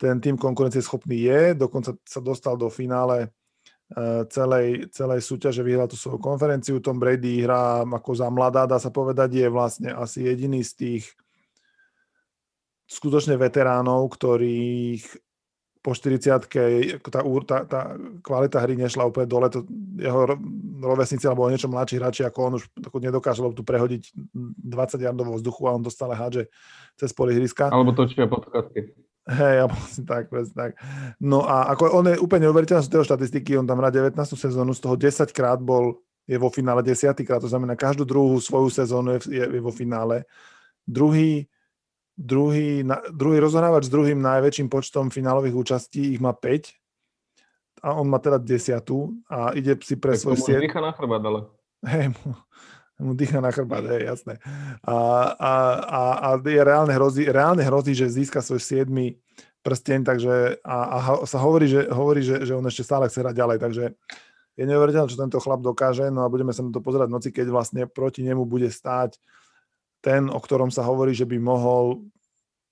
Ten tým konkurencie schopný je, dokonca sa dostal do finále eh, celej, celej súťaže, vyhral tú svoju konferenciu. Tom Brady hrá ako za mladá, dá sa povedať, je vlastne asi jediný z tých skutočne veteránov, ktorých po 40 tá, tá, tá kvalita hry nešla úplne dole, to jeho rovesníci alebo niečo mladší hráči ako on už nedokáže tu prehodiť 20 jardov vzduchu a on to stále hádže cez poli hryska. Alebo točia podkazky. Hej, ja vlastne tak, presne tak. No a ako on je úplne uveriteľný z toho štatistiky, on tam hrá 19. sezónu, z toho 10 krát bol, je vo finále 10 krát, to znamená každú druhú svoju sezónu je, je, je vo finále. Druhý Druhý, druhý rozohrávač s druhým najväčším počtom finálových účastí, ich má 5 a on má teda desiatu a ide si pre tak svoj siet. dýcha na chrbát, ale. Hej, mu, mu dýcha na chrbát, hej, jasné. A, a, a, a je reálne hrozí, reálne hrozí, že získa svoj siedmy prsteň, takže a, a sa hovorí, že, hovorí že, že on ešte stále chce hrať ďalej, takže je neuveriteľné, čo tento chlap dokáže, no a budeme sa na to pozerať v noci, keď vlastne proti nemu bude stáť ten, o ktorom sa hovorí, že by mohol,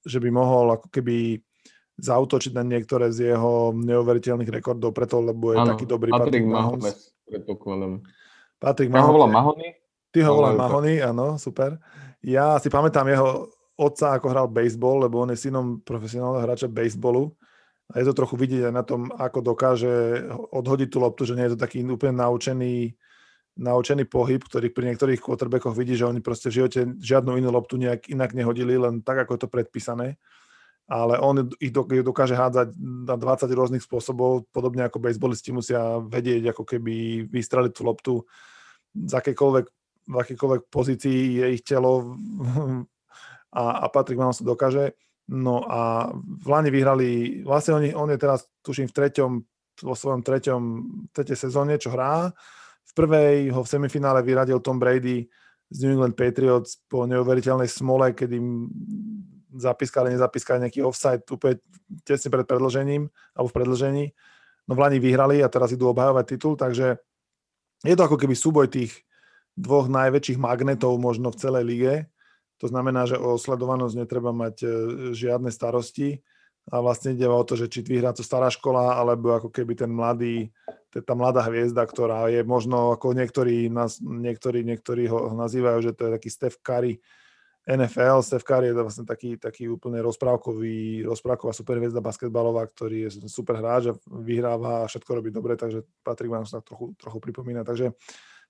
že by mohol ako keby zautočiť na niektoré z jeho neuveriteľných rekordov, preto lebo je ano, taký dobrý Patrick, Patrick Mahomes. predpokladám. Patrick Mahomes. Ja ho volám Mahony? Ty ho volám Mahony, áno, super. Ja si pamätám jeho otca, ako hral baseball, lebo on je synom profesionálneho hráča baseballu. A je to trochu vidieť aj na tom, ako dokáže odhodiť tú loptu, že nie je to taký úplne naučený naučený pohyb, ktorý pri niektorých quarterbackoch vidí, že oni proste v živote žiadnu inú loptu nejak inak nehodili, len tak, ako je to predpísané. Ale on ich dokáže hádzať na 20 rôznych spôsobov, podobne ako bejsbolisti musia vedieť, ako keby vystreliť tú loptu z akékoľvek, v akékoľvek pozícii je ich telo [LAUGHS] a, a Patrick Mahomes to dokáže. No a v Lani vyhrali, vlastne on, on je teraz, tuším, v treťom, vo svojom treťom, tretej sezóne, čo hrá prvej ho v semifinále vyradil Tom Brady z New England Patriots po neuveriteľnej smole, kedy zapískali, nezapískali nejaký offside úplne tesne pred predlžením alebo v predlžení. No v Lani vyhrali a teraz idú obhajovať titul, takže je to ako keby súboj tých dvoch najväčších magnetov možno v celej lige. To znamená, že o sledovanosť netreba mať e, žiadne starosti a vlastne ide o to, že či vyhrá to stará škola, alebo ako keby ten mladý, tá mladá hviezda, ktorá je možno ako niektorí, nás, niektorí, niektorí ho nazývajú, že to je taký Steph Curry NFL. Steph Curry je to vlastne taký, taký úplne rozprávkový, rozprávková superhviezda basketbalová, ktorý je super hráč a vyhráva a všetko robí dobre, takže Patrick vám sa trochu, trochu pripomína. Takže,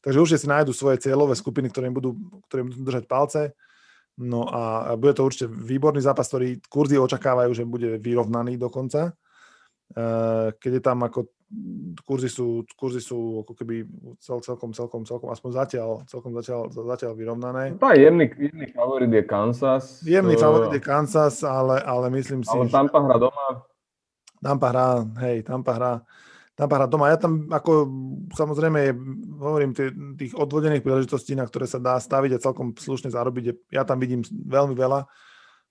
takže určite si nájdu svoje cieľové skupiny, ktoré im budú, ktoré im budú držať palce No a bude to určite výborný zápas, ktorý kurzy očakávajú, že bude vyrovnaný dokonca. Eh, keď je tam ako kurzy sú, kurzy sú ako keby cel, celkom, celkom, celkom, aspoň zatiaľ, celkom zatiaľ, zatiaľ vyrovnané. Tá jemný, jemný favorit je Kansas. Jemný to... favorit je Kansas, ale, ale myslím si, Ale Tampa hrá doma. Tampa hrá, hej, Tampa hrá tam hrať doma. Ja tam ako samozrejme hovorím tých odvodených príležitostí, na ktoré sa dá staviť a celkom slušne zarobiť. Ja tam vidím veľmi veľa.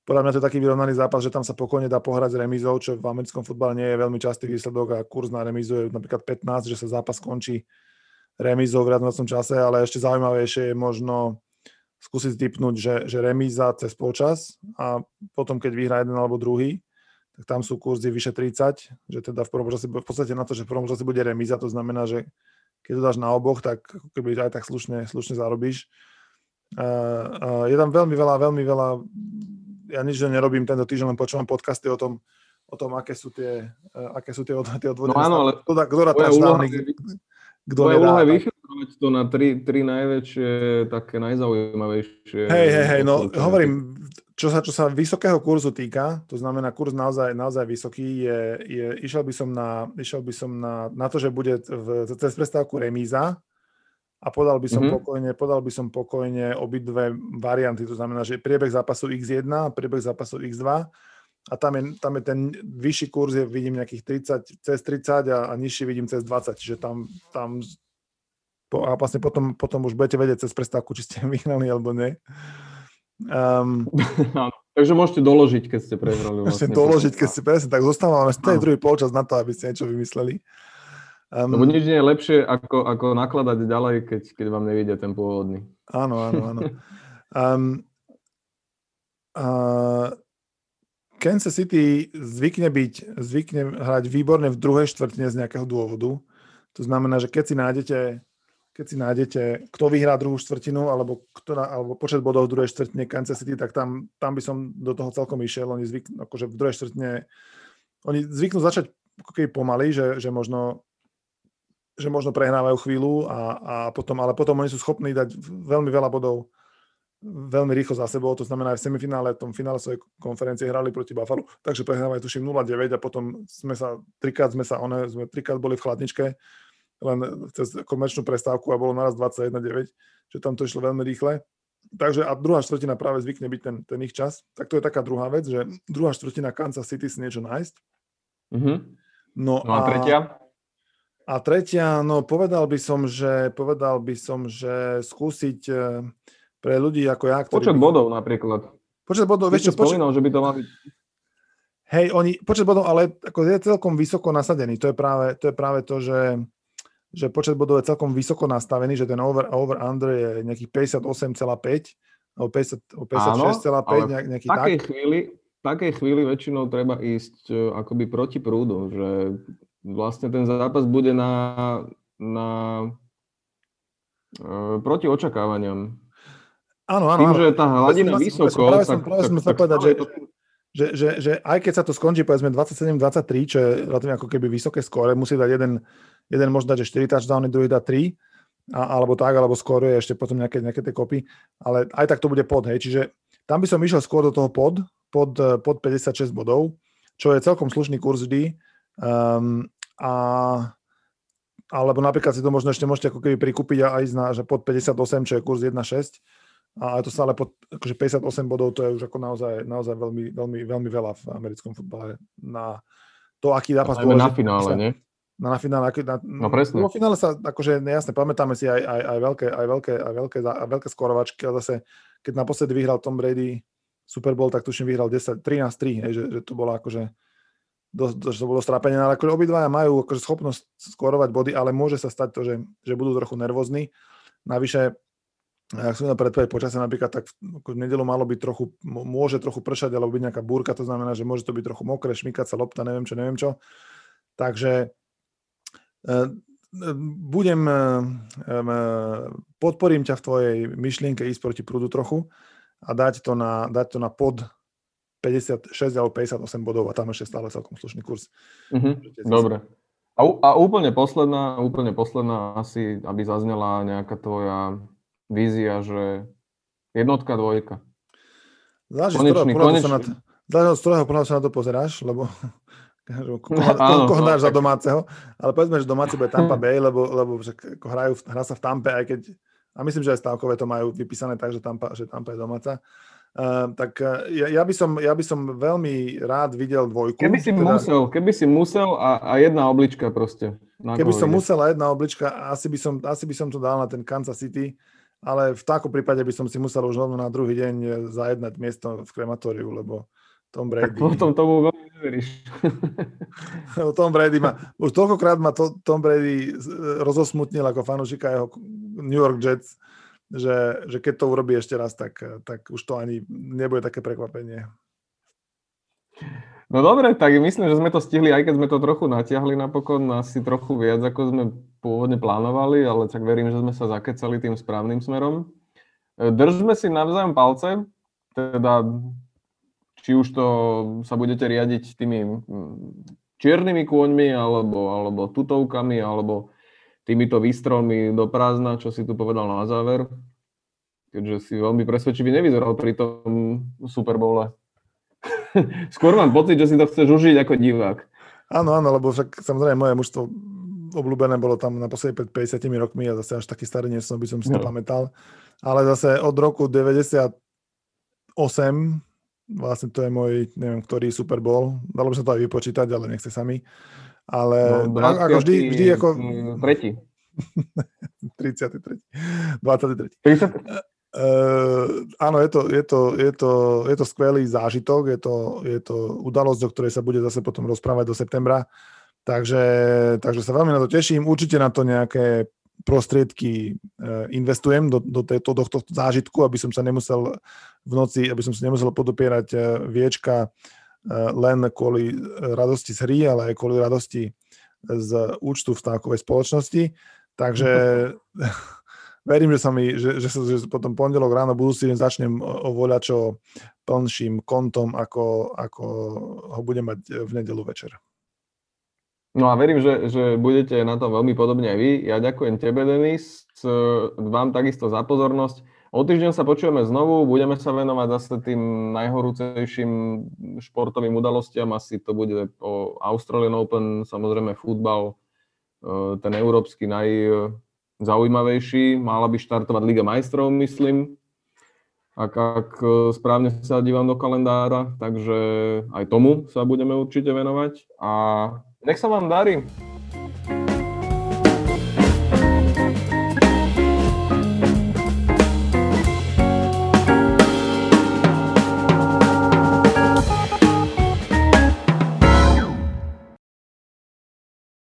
podľa mňa to je taký vyrovnaný zápas, že tam sa pokojne dá pohrať s remizou, čo v americkom futbale nie je veľmi častý výsledok a kurz na remizu je napríklad 15, že sa zápas končí remizou v riadnocom čase, ale ešte zaujímavejšie je možno skúsiť typnúť, že, že remíza cez počas a potom, keď vyhrá jeden alebo druhý, tak tam sú kurzy vyše 30, že teda v prvom čase, v podstate na to, že v prvom čase bude remíza, to znamená, že keď to dáš na oboch, tak keby aj tak slušne, slušne zarobíš. Uh, uh, je tam veľmi veľa, veľmi veľa ja nič nerobím tento týždeň, len počúvam podcasty o tom, o tom, aké sú tie, uh, aké sú tie, od, tie odvody. No áno, ale kto, kto dá touchdowny, kto Tvoja úloha je vyfiltrovať to na tri, tri najväčšie, také najzaujímavejšie. Hej, hej, hej, no hovorím, čo sa, čo sa vysokého kurzu týka, to znamená kurz naozaj, naozaj vysoký, je, je, išiel by som, na, išiel by som na, na to, že bude v, cez prestávku remíza, a podal by som mm-hmm. pokojne, podal by som pokojne obidve varianty, to znamená, že priebeh zápasu X1 a priebeh zápasu X2 a tam je, tam je ten vyšší kurz, je, vidím nejakých 30, cez 30 a, a nižší vidím cez 20, čiže tam, tam po, a vlastne potom, potom už budete vedieť cez prestávku, či ste vyhrali alebo nie. [LAUGHS] Um, Takže môžete doložiť, keď ste prehrali. Vlastne doložiť, keď ste presne, tak zostávame z tej druhý polčas na to, aby ste niečo vymysleli. Um, Lebo nič nie je lepšie, ako, ako nakladať ďalej, keď, keď vám nevíde ten pôvodný. Áno, áno, áno. [LAUGHS] Um, uh, Kansas City zvykne byť, zvykne hrať výborne v druhej štvrtine z nejakého dôvodu. To znamená, že keď si nájdete, keď si nájdete, kto vyhrá druhú štvrtinu, alebo, kto alebo počet bodov v druhej štvrtine Kansas City, tak tam, tam by som do toho celkom išiel. Oni zvyknú, akože v druhej štvrtine, oni zvyknú začať keby pomaly, že, že možno že možno prehrávajú chvíľu a, a potom, ale potom oni sú schopní dať veľmi veľa bodov veľmi rýchlo za sebou, to znamená aj v semifinále, v tom finále svojej konferencie hrali proti Buffalo, takže prehrávajú tuším 0-9 a potom sme sa, trikrát sme sa, one, sme trikrát boli v chladničke, len cez komerčnú prestávku a bolo naraz 21-9, že tam to išlo veľmi rýchle. Takže a druhá štvrtina práve zvykne byť ten, ten ich čas. Tak to je taká druhá vec, že druhá štvrtina Kansas City si niečo nájsť. Mm-hmm. No, no a, a tretia? A tretia, no povedal by som, že, povedal by som, že skúsiť eh, pre ľudí ako ja, ktorí... Počet bodov napríklad. Počet bodov, vieš čo, počet... že by to mal byť... Hej, oni, počet bodov, ale ako je celkom vysoko nasadený. To je práve to, je práve to že, že počet bodov je celkom vysoko nastavený, že ten over, over under je nejakých 58,5 alebo 56,5, nejak, nejaký takej tak. Chvíli, v takej chvíli väčšinou treba ísť eh, akoby proti prúdu, že vlastne ten zápas bude na, na e, proti očakávaniam. Áno, áno. Tým, áno. že tá hladina práve vysoko... Práve som, práve som tak, povedať, že, že, že, že aj keď sa to skončí povedzme 27-23, čo je relatívne ako keby vysoké skóre, musí dať jeden, jeden možno dať, že 4 touchdowny, druhý dá 3, a, alebo tak, alebo skôr je ešte potom nejaké, nejaké tie kopy, ale aj tak to bude pod, hej, čiže tam by som išiel skôr do toho pod, pod, pod 56 bodov, čo je celkom slušný kurz vždy. Um, a alebo napríklad si to možno ešte môžete ako keby prikúpiť a ísť na, že pod 58, čo je kurz 1,6 a to stále pod akože 58 bodov, to je už ako naozaj, naozaj veľmi, veľmi, veľmi veľa v americkom futbale na to, aký zápas bol. Na finále, nie? Na, na finále, na, no presne. No finále sa, akože jasne, pamätáme si aj, aj, aj veľké, aj veľké, aj veľké, aj veľké skorovačky, ale zase, keď naposledy vyhral Tom Brady Super Bowl, tak tuším vyhral 10, 13-3, že, že to bolo akože dosť, dosť to bolo strápenie, ale akože obidvaja majú akože schopnosť skorovať body, ale môže sa stať to, že, že budú trochu nervózni. Navyše, ak som na predpoveď počasia napríklad, tak v nedelu malo byť trochu, môže trochu pršať, alebo byť nejaká búrka, to znamená, že môže to byť trochu mokré, šmykať sa lopta, neviem čo, neviem čo. Takže e, e, budem, e, podporím ťa v tvojej myšlienke ísť proti prúdu trochu a dať to na, dať to na pod 56 alebo 58 bodov a tam ešte stále celkom slušný kurz. Mm-hmm. Dobre. A, a úplne posledná, úplne posledná asi, aby zaznela nejaká tvoja vízia, že jednotka, dvojka. Záleží, konečný, z konečný. Sa na to, záleží, z ktorého pohľadu sa na to pozeráš, lebo [LAUGHS] koho, koho, koho dáš za domáceho, ale povedzme, že domáci bude Tampa [LAUGHS] Bay, lebo, lebo však hrajú, hrá sa v Tampe, aj keď, a myslím, že aj stávkové to majú vypísané tak, že Tampa, že Tampa je domáca. Uh, tak uh, ja, ja, by som, ja by som veľmi rád videl dvojku. Keby si teda, musel, keby si musel a, a jedna oblička proste. Keby som ide. musel a jedna oblička, asi by, som, asi by som to dal na ten Kansas City ale v takom prípade by som si musel už rovno na druhý deň zajednať miesto v krematóriu, lebo Tom Brady... Tak potom tomu veľmi neveríš. [LAUGHS] Tom Brady ma, už toľkokrát ma to, Tom Brady rozosmutnil ako fanúšika jeho New York Jets, že, že keď to urobí ešte raz, tak, tak už to ani nebude také prekvapenie. No dobre, tak myslím, že sme to stihli, aj keď sme to trochu natiahli napokon, asi trochu viac, ako sme pôvodne plánovali, ale tak verím, že sme sa zakecali tým správnym smerom. E, držme si navzájom palce, teda či už to sa budete riadiť tými čiernymi kôňmi, alebo, alebo tutovkami, alebo týmito výstrelmi do prázdna, čo si tu povedal na záver. Keďže si veľmi presvedčivý nevyzeral pri tom Superbowle. [LAUGHS] Skôr mám pocit, že si to chceš užiť ako divák. Áno, áno, lebo však samozrejme moje mužstvo obľúbené bolo tam na pred 50 rokmi a zase až taký starý nie som, by som si to no. pamätal. Ale zase od roku 98 vlastne to je môj, neviem, ktorý Super Bowl. Dalo by sa to aj vypočítať, ale nechce sami. Ale no, ako vždy, vždy ako... Tretí. 33. 23. 30. Uh, áno, je to, je, to, je, to, je to skvelý zážitok, je to, je to udalosť, o ktorej sa bude zase potom rozprávať do septembra, takže, takže sa veľmi na to teším. Určite na to nejaké prostriedky uh, investujem do, do, tejto, do tohto zážitku, aby som sa nemusel v noci, aby som sa nemusel podopierať uh, viečka len kvôli radosti z hry, ale aj kvôli radosti z účtu v stávkovej spoločnosti. Takže [LAUGHS] verím, že sa mi, že, že, že potom pondelok ráno budúci deň začnem o voľačo plnším kontom, ako, ako ho budem mať v nedelu večer. No a verím, že, že budete na tom veľmi podobne aj vy. Ja ďakujem tebe, Denis, vám takisto za pozornosť. O týždeň sa počujeme znovu, budeme sa venovať zase tým najhorúcejším športovým udalostiam. Asi to bude o Australian Open, samozrejme futbal, ten európsky naj, zaujímavejší. Mala by štartovať Liga majstrov, myslím, ak, ak e, správne sa dívam do kalendára, takže aj tomu sa budeme určite venovať a nech sa vám darí.